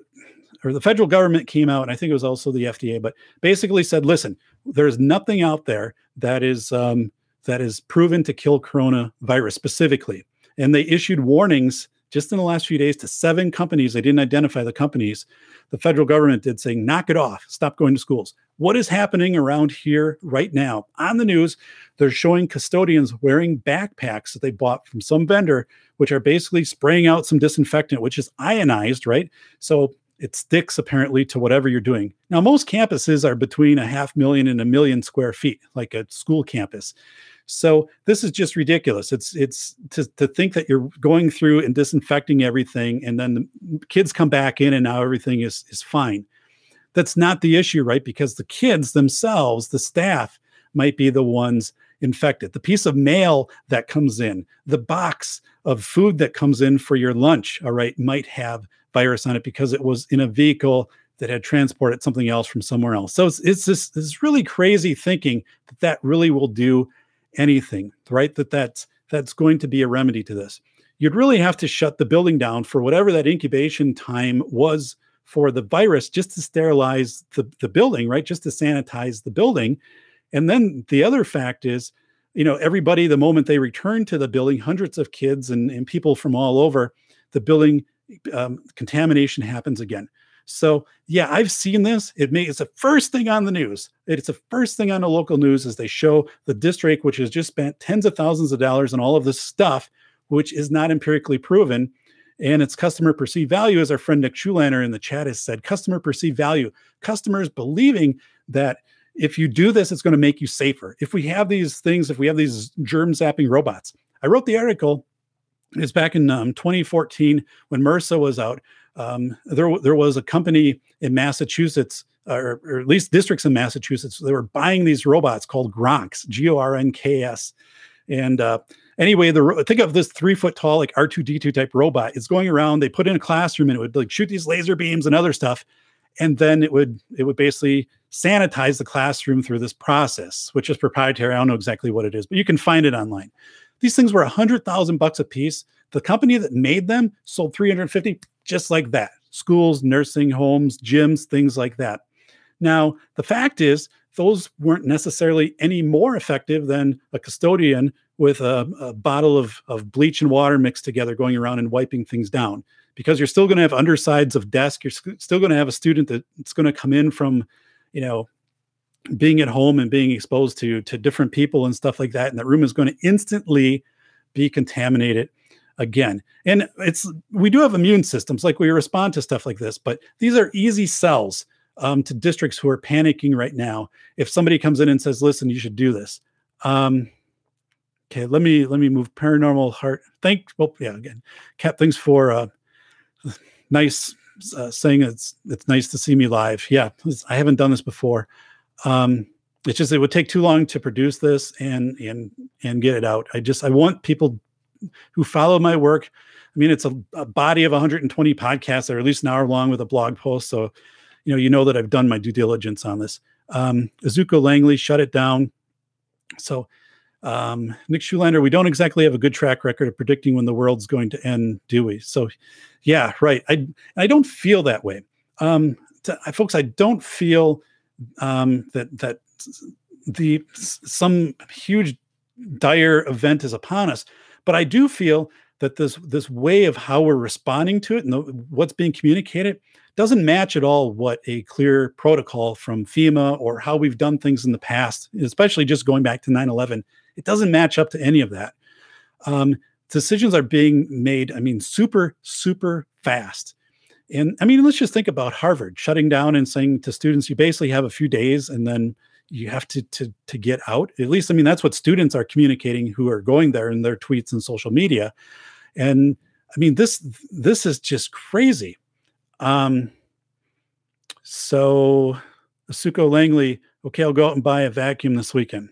S1: or the federal government came out, and I think it was also the FDA, but basically said, listen, there's nothing out there that is um, that is proven to kill coronavirus specifically. And they issued warnings just in the last few days to seven companies. They didn't identify the companies. The federal government did saying, knock it off, stop going to schools. what is happening around here right now on the news they're showing custodians wearing backpacks that they bought from some vendor which are basically spraying out some disinfectant which is ionized right so it sticks apparently to whatever you're doing now most campuses are between a half million and a million square feet like a school campus so this is just ridiculous. It's it's to, to think that you're going through and disinfecting everything, and then the kids come back in, and now everything is is fine. That's not the issue, right? Because the kids themselves, the staff, might be the ones infected. The piece of mail that comes in, the box of food that comes in for your lunch, all right, might have virus on it because it was in a vehicle that had transported something else from somewhere else. So it's, it's this, this really crazy thinking that that really will do anything, right? That that's that's going to be a remedy to this. You'd really have to shut the building down for whatever that incubation time was for the virus, just to sterilize the, the building, right? Just to sanitize the building. And then the other fact is, you know, everybody, the moment they return to the building, hundreds of kids and, and people from all over the building, um, contamination happens again. So yeah, I've seen this. It may it's the first thing on the news. It's the first thing on the local news as they show the district, which has just spent tens of thousands of dollars on all of this stuff, which is not empirically proven. And its customer perceived value, as our friend Nick Schulander in the chat has said, customer perceived value. Customers believing that if you do this, it's going to make you safer. If we have these things, if we have these germ zapping robots, I wrote the article. It's back in um, 2014 when MRSA was out um, there there was a company in Massachusetts, or, or, at least districts in Massachusetts, they were buying these robots called Gronks, G O R N K S, and uh, anyway, the think of this three foot tall like R two D two type robot. It's going around. They put in a classroom and it would like shoot these laser beams and other stuff, and then it would it would basically sanitize the classroom through this process, which is proprietary. I don't know exactly what it is, but you can find it online. These things were a hundred thousand bucks a piece. The company that made them sold 350 just like that. Schools, nursing homes, gyms, things like that. Now, the fact is, those weren't necessarily any more effective than a custodian with a, a bottle of, of bleach and water mixed together going around and wiping things down because you're still going to have undersides of desk you're still going to have a student that's going to come in from you know being at home and being exposed to to different people and stuff like that and that room is going to instantly be contaminated again. And it's we do have immune systems, like we respond to stuff like this, but these are easy sells um, to districts who are panicking right now. If somebody comes in and says, "Listen, you should do this," um, okay, let me let me move paranormal heart. Thank well, yeah, again, Cat, thanks for uh, nice uh, saying it's it's nice to see me live. Yeah, I haven't done this before. Um, it's just it would take too long to produce this and and and get it out. I just I want people who follow my work. I mean, it's a, a, body of 120 podcasts that are at least an hour long with a blog post. So, you know, you know that I've done my due diligence on this. Um, Azuko Langley shut it down. So, um, Nick Schulander, we don't exactly have a good track record of predicting when the world's going to end, do we? So, yeah, right. I I don't feel that way, um, to, folks. I don't feel um, that that the some huge dire event is upon us. But I do feel that this this way of how we're responding to it and the, what's being communicated doesn't match at all what a clear protocol from FEMA or how we've done things in the past, especially just going back to 9/11. It doesn't match up to any of that. Um, decisions are being made. I mean, super super fast. And I mean, let's just think about Harvard shutting down and saying to students, you basically have a few days and then you have to to to get out at least i mean that's what students are communicating who are going there in their tweets and social media and i mean this this is just crazy um so Asuko Langley, okay, I'll go out and buy a vacuum this weekend.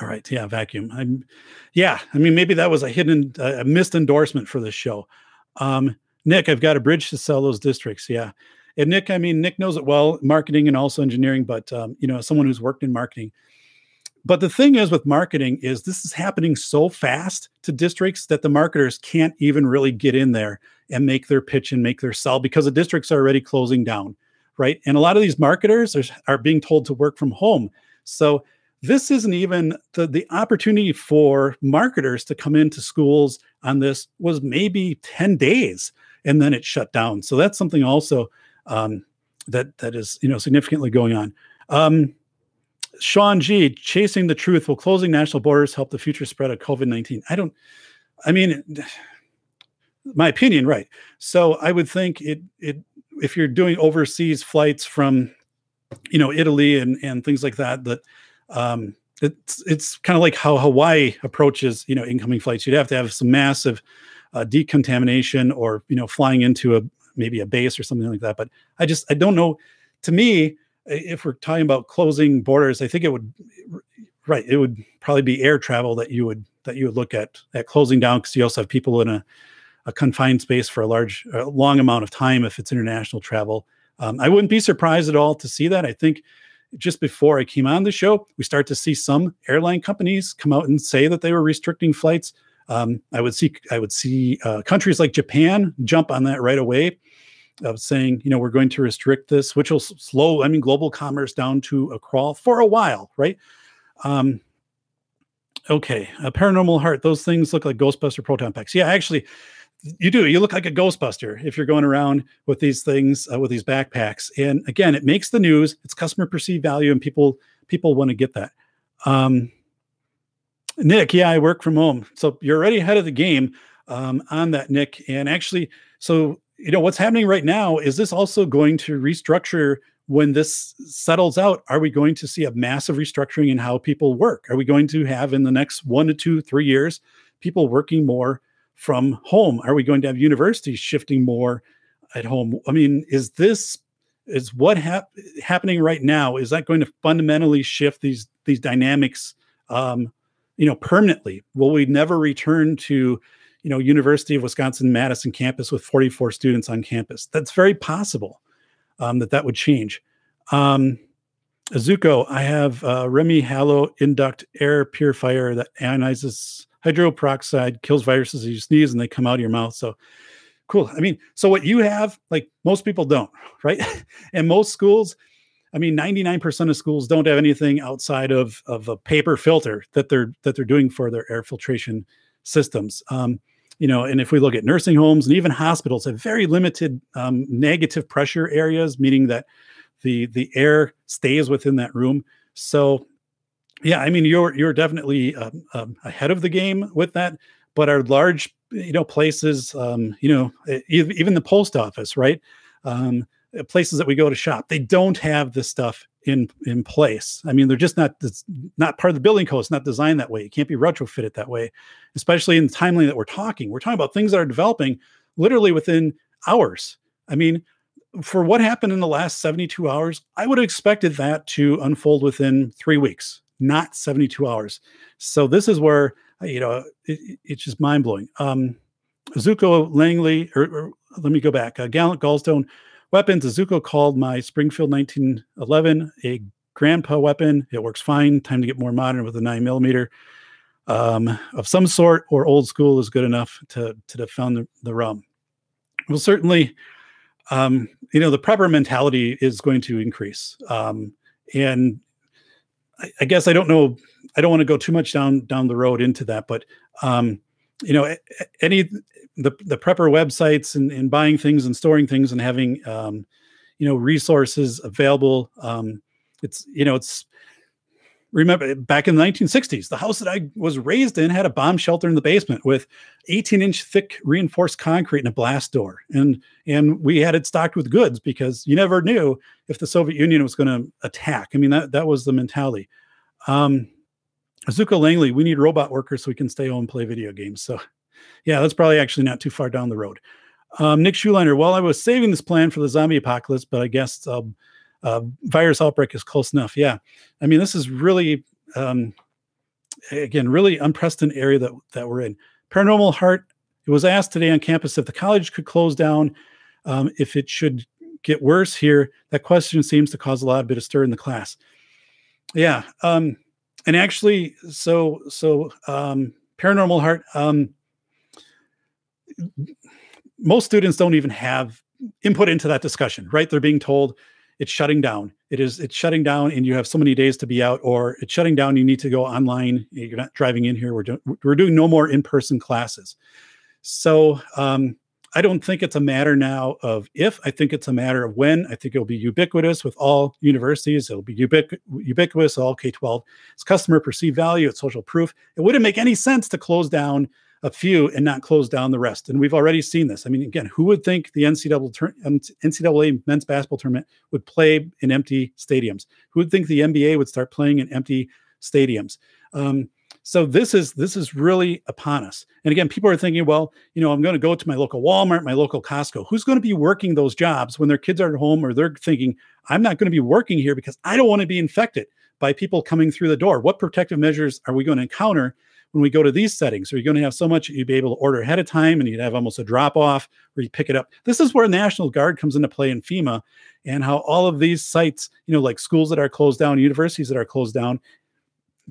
S1: All right, yeah, vacuum. I'm, yeah. I mean, maybe that was a hidden, a missed endorsement for this show. Um, Nick, I've got a bridge to sell those districts. Yeah, and Nick, I mean, Nick knows it well, marketing and also engineering, but um, you know, someone who's worked in marketing. But the thing is with marketing is this is happening so fast to districts that the marketers can't even really get in there and make their pitch and make their sell because the districts are already closing down, right? And a lot of these marketers are, are being told to work from home. So this isn't even the, the opportunity for marketers to come into schools on this was maybe 10 days and then it shut down. So that's something also um, that that is you know significantly going on. Um, Sean G, chasing the truth. Will closing national borders help the future spread of COVID 19? I don't, I mean, my opinion, right. So I would think it, it, if you're doing overseas flights from, you know, Italy and, and things like that, that, um, it's, it's kind of like how Hawaii approaches, you know, incoming flights. You'd have to have some massive uh, decontamination or, you know, flying into a, maybe a base or something like that. But I just, I don't know. To me, if we're talking about closing borders, I think it would right. It would probably be air travel that you would that you would look at at closing down because you also have people in a, a confined space for a large, a long amount of time if it's international travel. Um, I wouldn't be surprised at all to see that. I think just before I came on the show, we start to see some airline companies come out and say that they were restricting flights. Um, I would see I would see uh, countries like Japan jump on that right away of saying, you know, we're going to restrict this, which will slow, I mean, global commerce down to a crawl for a while, right? Um, okay, a paranormal heart, those things look like Ghostbuster proton packs. Yeah, actually, you do. You look like a Ghostbuster if you're going around with these things, uh, with these backpacks. And again, it makes the news. It's customer perceived value, and people people want to get that. Um, Nick, yeah, I work from home, so you're already ahead of the game um, on that, Nick. And actually, so you know what's happening right now is this also going to restructure when this settles out? Are we going to see a massive restructuring in how people work? Are we going to have in the next one to two three years people working more from home? Are we going to have universities shifting more at home? I mean is this is what hap- happening right now is that going to fundamentally shift these these dynamics um, you know permanently will we never return to you know, University of Wisconsin Madison campus with 44 students on campus. That's very possible um, that that would change. Um, Azuko, I have uh, REME Halo Induct Air Purifier that ionizes hydroperoxide, kills viruses as you sneeze and they come out of your mouth. So cool. I mean, so what you have, like most people don't, right? and most schools, I mean, 99% of schools don't have anything outside of, of a paper filter that they're that they're doing for their air filtration systems. Um, you know, and if we look at nursing homes and even hospitals have very limited um, negative pressure areas, meaning that the the air stays within that room. So, yeah, I mean, you're you're definitely um, um, ahead of the game with that. But our large, you know, places, um, you know, even the post office, right? Um, places that we go to shop, they don't have this stuff in in place. I mean, they're just not it's not part of the building code. It's not designed that way. It can't be retrofitted that way, especially in the timeline that we're talking. We're talking about things that are developing literally within hours. I mean, for what happened in the last 72 hours, I would have expected that to unfold within three weeks, not 72 hours. So this is where you know it, it's just mind blowing. Um, Zuko Langley, or, or, let me go back. Uh, Gallant Gallstone Weapons, Azuko called my Springfield 1911 a grandpa weapon. It works fine. Time to get more modern with a nine millimeter um, of some sort or old school is good enough to, to defend the, the. Well, certainly, um, you know, the prepper mentality is going to increase. Um, and I, I, guess I don't know, I don't want to go too much down down the road into that, but um, you know, any the the prepper websites and, and buying things and storing things and having um, you know resources available. Um, it's you know it's remember back in the 1960s the house that i was raised in had a bomb shelter in the basement with 18 inch thick reinforced concrete and a blast door and and we had it stocked with goods because you never knew if the soviet union was going to attack i mean that that was the mentality um azuka langley we need robot workers so we can stay home and play video games so yeah, that's probably actually not too far down the road. Um, Nick Schuliner, well, I was saving this plan for the zombie apocalypse, but I guess um, uh, virus outbreak is close enough. Yeah, I mean, this is really, um, again, really unprecedented area that that we're in. Paranormal Heart. It was asked today on campus if the college could close down, um, if it should get worse here. That question seems to cause a lot of bit of stir in the class. Yeah, um, and actually, so so um, Paranormal Heart. Um, most students don't even have input into that discussion, right? They're being told it's shutting down. It is it's shutting down, and you have so many days to be out, or it's shutting down. You need to go online. You're not driving in here. We're doing we're doing no more in person classes. So um, I don't think it's a matter now of if. I think it's a matter of when. I think it'll be ubiquitous with all universities. It'll be ubiqu- ubiquitous all K 12. It's customer perceived value. It's social proof. It wouldn't make any sense to close down a few and not close down the rest. And we've already seen this. I mean, again, who would think the NCAA, tur- NCAA men's basketball tournament would play in empty stadiums? Who would think the NBA would start playing in empty stadiums? Um, so this is this is really upon us. And again, people are thinking, well, you know, I'm going to go to my local Walmart, my local Costco. Who's going to be working those jobs when their kids are at home or they're thinking, I'm not going to be working here because I don't want to be infected by people coming through the door. What protective measures are we going to encounter when we go to these settings? Are you going to have so much you'd be able to order ahead of time and you'd have almost a drop off where you pick it up? This is where National Guard comes into play in FEMA and how all of these sites, you know, like schools that are closed down, universities that are closed down,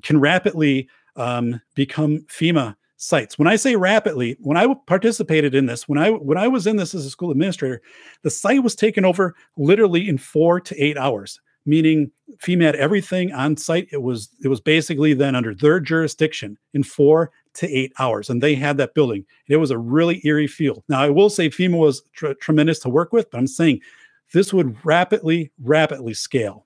S1: can rapidly um, become FEMA sites. When I say rapidly, when I participated in this, when I when I was in this as a school administrator, the site was taken over literally in four to eight hours. Meaning FEMA had everything on site. It was it was basically then under their jurisdiction in four to eight hours, and they had that building. It was a really eerie feel. Now I will say FEMA was tr- tremendous to work with, but I'm saying this would rapidly, rapidly scale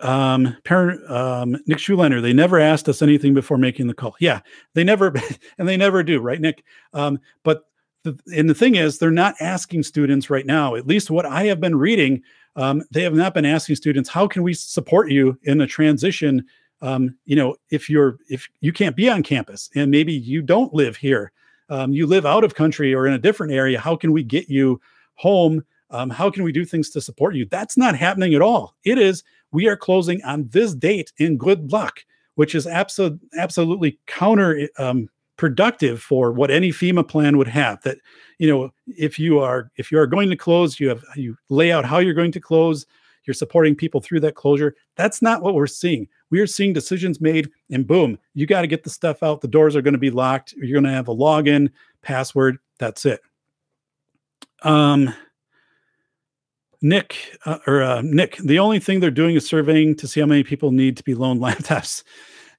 S1: um, parent, um, Nick Schulander, they never asked us anything before making the call. Yeah, they never, and they never do, right, Nick? Um, but the, and the thing is, they're not asking students right now. At least what I have been reading, um, they have not been asking students, "How can we support you in a transition?" Um, you know, if you're if you can't be on campus and maybe you don't live here, um, you live out of country or in a different area, how can we get you home? Um, how can we do things to support you? That's not happening at all. It is we are closing on this date in good luck, which is absolutely absolutely counter um, productive for what any FEMA plan would have. That you know, if you are if you are going to close, you have you lay out how you're going to close. You're supporting people through that closure. That's not what we're seeing. We are seeing decisions made, and boom, you got to get the stuff out. The doors are going to be locked. You're going to have a login, password. That's it. Um, Nick uh, or uh, Nick, the only thing they're doing is surveying to see how many people need to be loaned laptops.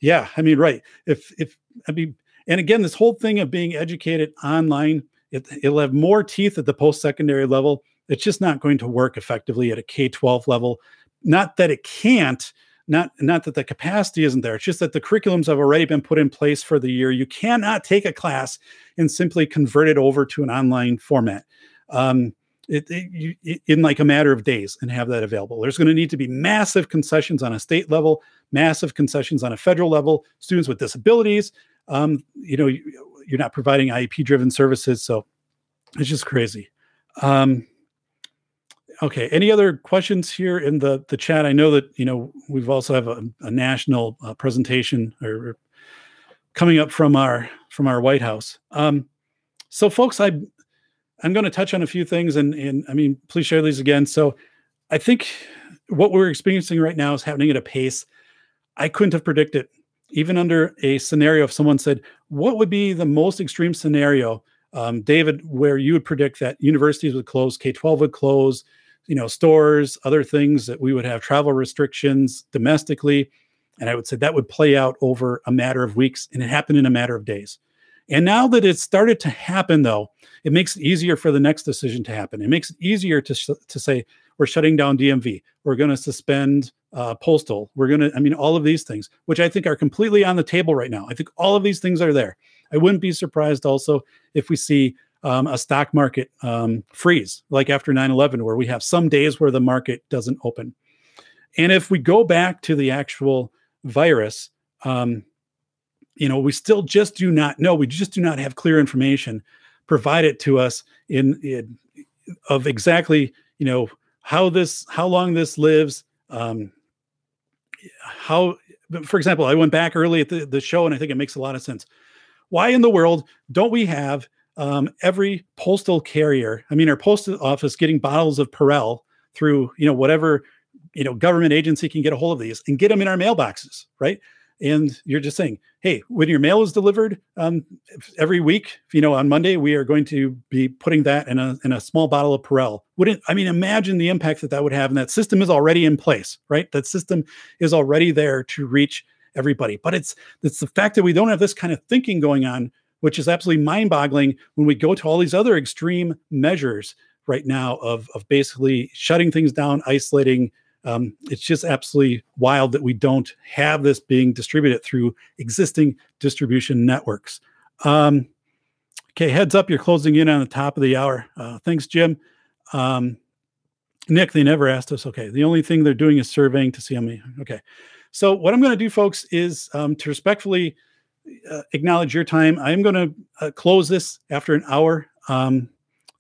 S1: yeah, I mean, right. If if I mean, and again, this whole thing of being educated online, it, it'll have more teeth at the post-secondary level. It's just not going to work effectively at a K-12 level. Not that it can't, not not that the capacity isn't there. It's just that the curriculums have already been put in place for the year. You cannot take a class and simply convert it over to an online format. Um, it, it, in like a matter of days and have that available. There's going to need to be massive concessions on a state level, massive concessions on a federal level. Students with disabilities, um, you know, you're not providing IEP driven services, so it's just crazy. Um, okay, any other questions here in the the chat? I know that you know we've also have a, a national uh, presentation or, or coming up from our from our White House. Um, so, folks, I I'm going to touch on a few things, and and I mean, please share these again. So, I think what we're experiencing right now is happening at a pace I couldn't have predicted, even under a scenario. If someone said, "What would be the most extreme scenario, um, David, where you would predict that universities would close, K-12 would close, you know, stores, other things that we would have travel restrictions domestically," and I would say that would play out over a matter of weeks, and it happened in a matter of days. And now that it's started to happen, though, it makes it easier for the next decision to happen. It makes it easier to, sh- to say, we're shutting down DMV. We're going to suspend uh, postal. We're going to, I mean, all of these things, which I think are completely on the table right now. I think all of these things are there. I wouldn't be surprised also if we see um, a stock market um, freeze, like after 9 11, where we have some days where the market doesn't open. And if we go back to the actual virus, um, you know, we still just do not know. We just do not have clear information provided to us in, in of exactly, you know, how this, how long this lives, um, how, for example, I went back early at the, the show and I think it makes a lot of sense. Why in the world don't we have um, every postal carrier, I mean, our post office getting bottles of Purell through, you know, whatever, you know, government agency can get a hold of these and get them in our mailboxes, right? And you're just saying, hey, when your mail is delivered um, every week, you know, on Monday, we are going to be putting that in a in a small bottle of Purell. Wouldn't I mean, imagine the impact that that would have, and that system is already in place, right? That system is already there to reach everybody. But it's it's the fact that we don't have this kind of thinking going on which is absolutely mind-boggling when we go to all these other extreme measures right now of of basically shutting things down, isolating. Um, it's just absolutely wild that we don't have this being distributed through existing distribution networks. Um, okay, heads up, you're closing in on the top of the hour. Uh, thanks, Jim. Um, Nick, they never asked us. Okay, the only thing they're doing is surveying to see how many. Okay, so what I'm going to do, folks, is um, to respectfully uh, acknowledge your time. I am going to uh, close this after an hour. Um,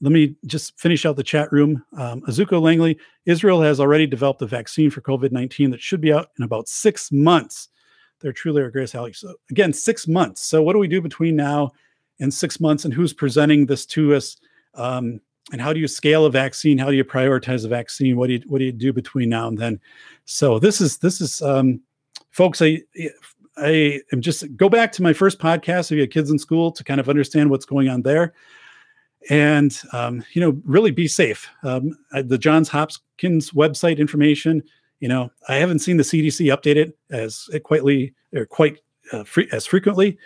S1: let me just finish out the chat room. Um, Azuko Langley, Israel has already developed a vaccine for COVID 19 that should be out in about six months. They're truly our greatest allies. So, again, six months. So, what do we do between now and six months? And who's presenting this to us? Um, and how do you scale a vaccine? How do you prioritize a vaccine? What do you what do you do between now and then? So this is this is um, folks. I I am just go back to my first podcast if you had kids in school to kind of understand what's going on there and um, you know really be safe. Um, the johns hopkins website information you know i haven't seen the cdc updated as quietly or quite uh, free, as frequently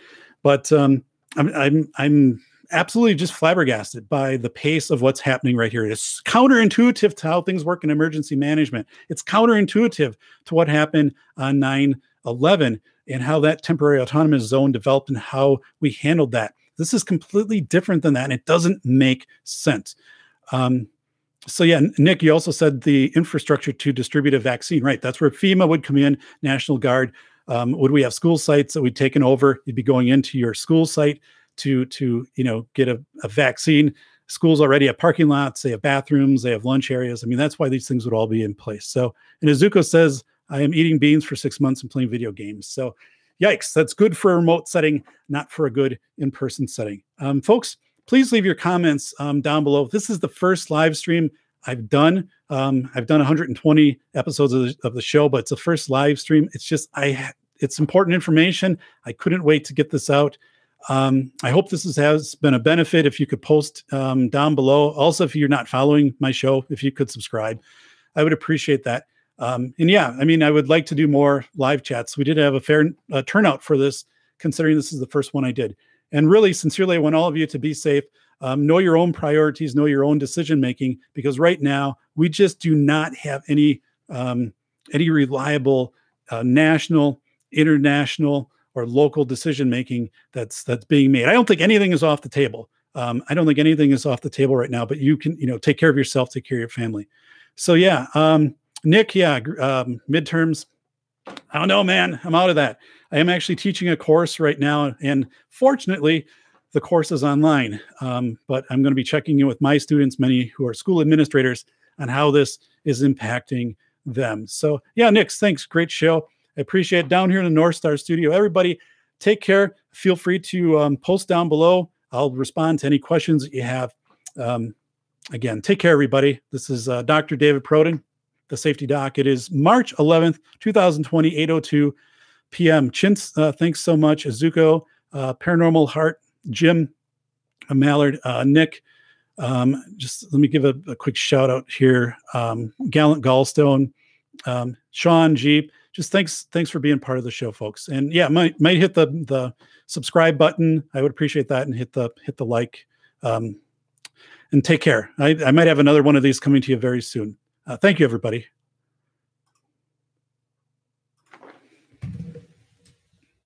S1: but um, I'm, I'm i'm absolutely just flabbergasted by the pace of what's happening right here. It's counterintuitive to how things work in emergency management. It's counterintuitive to what happened on 9-11 and how that temporary autonomous zone developed and how we handled that this is completely different than that, and it doesn't make sense. Um, so yeah, Nick, you also said the infrastructure to distribute a vaccine, right? That's where FEMA would come in, National Guard. Um, would we have school sites that we'd taken over? You'd be going into your school site to to you know get a, a vaccine. Schools already have parking lots, they have bathrooms, they have lunch areas. I mean, that's why these things would all be in place. So, and Azuko says, I am eating beans for six months and playing video games. So yikes, that's good for a remote setting, not for a good in person setting. Um, folks, please leave your comments um, down below. This is the first live stream I've done. Um, I've done 120 episodes of the, of the, show, but it's the first live stream. It's just, I, it's important information. I couldn't wait to get this out. Um, I hope this is, has been a benefit. If you could post um, down below. Also, if you're not following my show, if you could subscribe, I would appreciate that. Um, and yeah, I mean, I would like to do more live chats. We did have a fair uh, turnout for this, considering this is the first one I did. And really, sincerely, I want all of you to be safe. Um, know your own priorities, know your own decision making, because right now we just do not have any um, any reliable uh, national, international, or local decision making that's that's being made. I don't think anything is off the table. Um, I don't think anything is off the table right now. But you can, you know, take care of yourself, take care of your family. So yeah, um, Nick, yeah, um, midterms. I don't know, man. I'm out of that. I am actually teaching a course right now, and fortunately, the course is online. Um, but I'm going to be checking in with my students, many who are school administrators, on how this is impacting them. So, yeah, Nick, thanks. Great show. I appreciate it. Down here in the North Star studio, everybody, take care. Feel free to um, post down below. I'll respond to any questions that you have. Um, again, take care, everybody. This is uh, Dr. David Perrodin the safety doc. It is March 11th, 2020, 802 p.m. Chintz, uh, thanks so much. Azuko, uh, Paranormal Heart, Jim, uh, Malliard, uh, Nick. Um, just let me give a, a quick shout out here. Um, Gallant Gallstone, um, Sean Jeep. Just thanks, thanks for being part of the show, folks. And yeah, might might hit the the subscribe button. I would appreciate that, and hit the hit the like. Um, and take care. I, I might have another one of these coming to you very soon. Uh, thank you, everybody.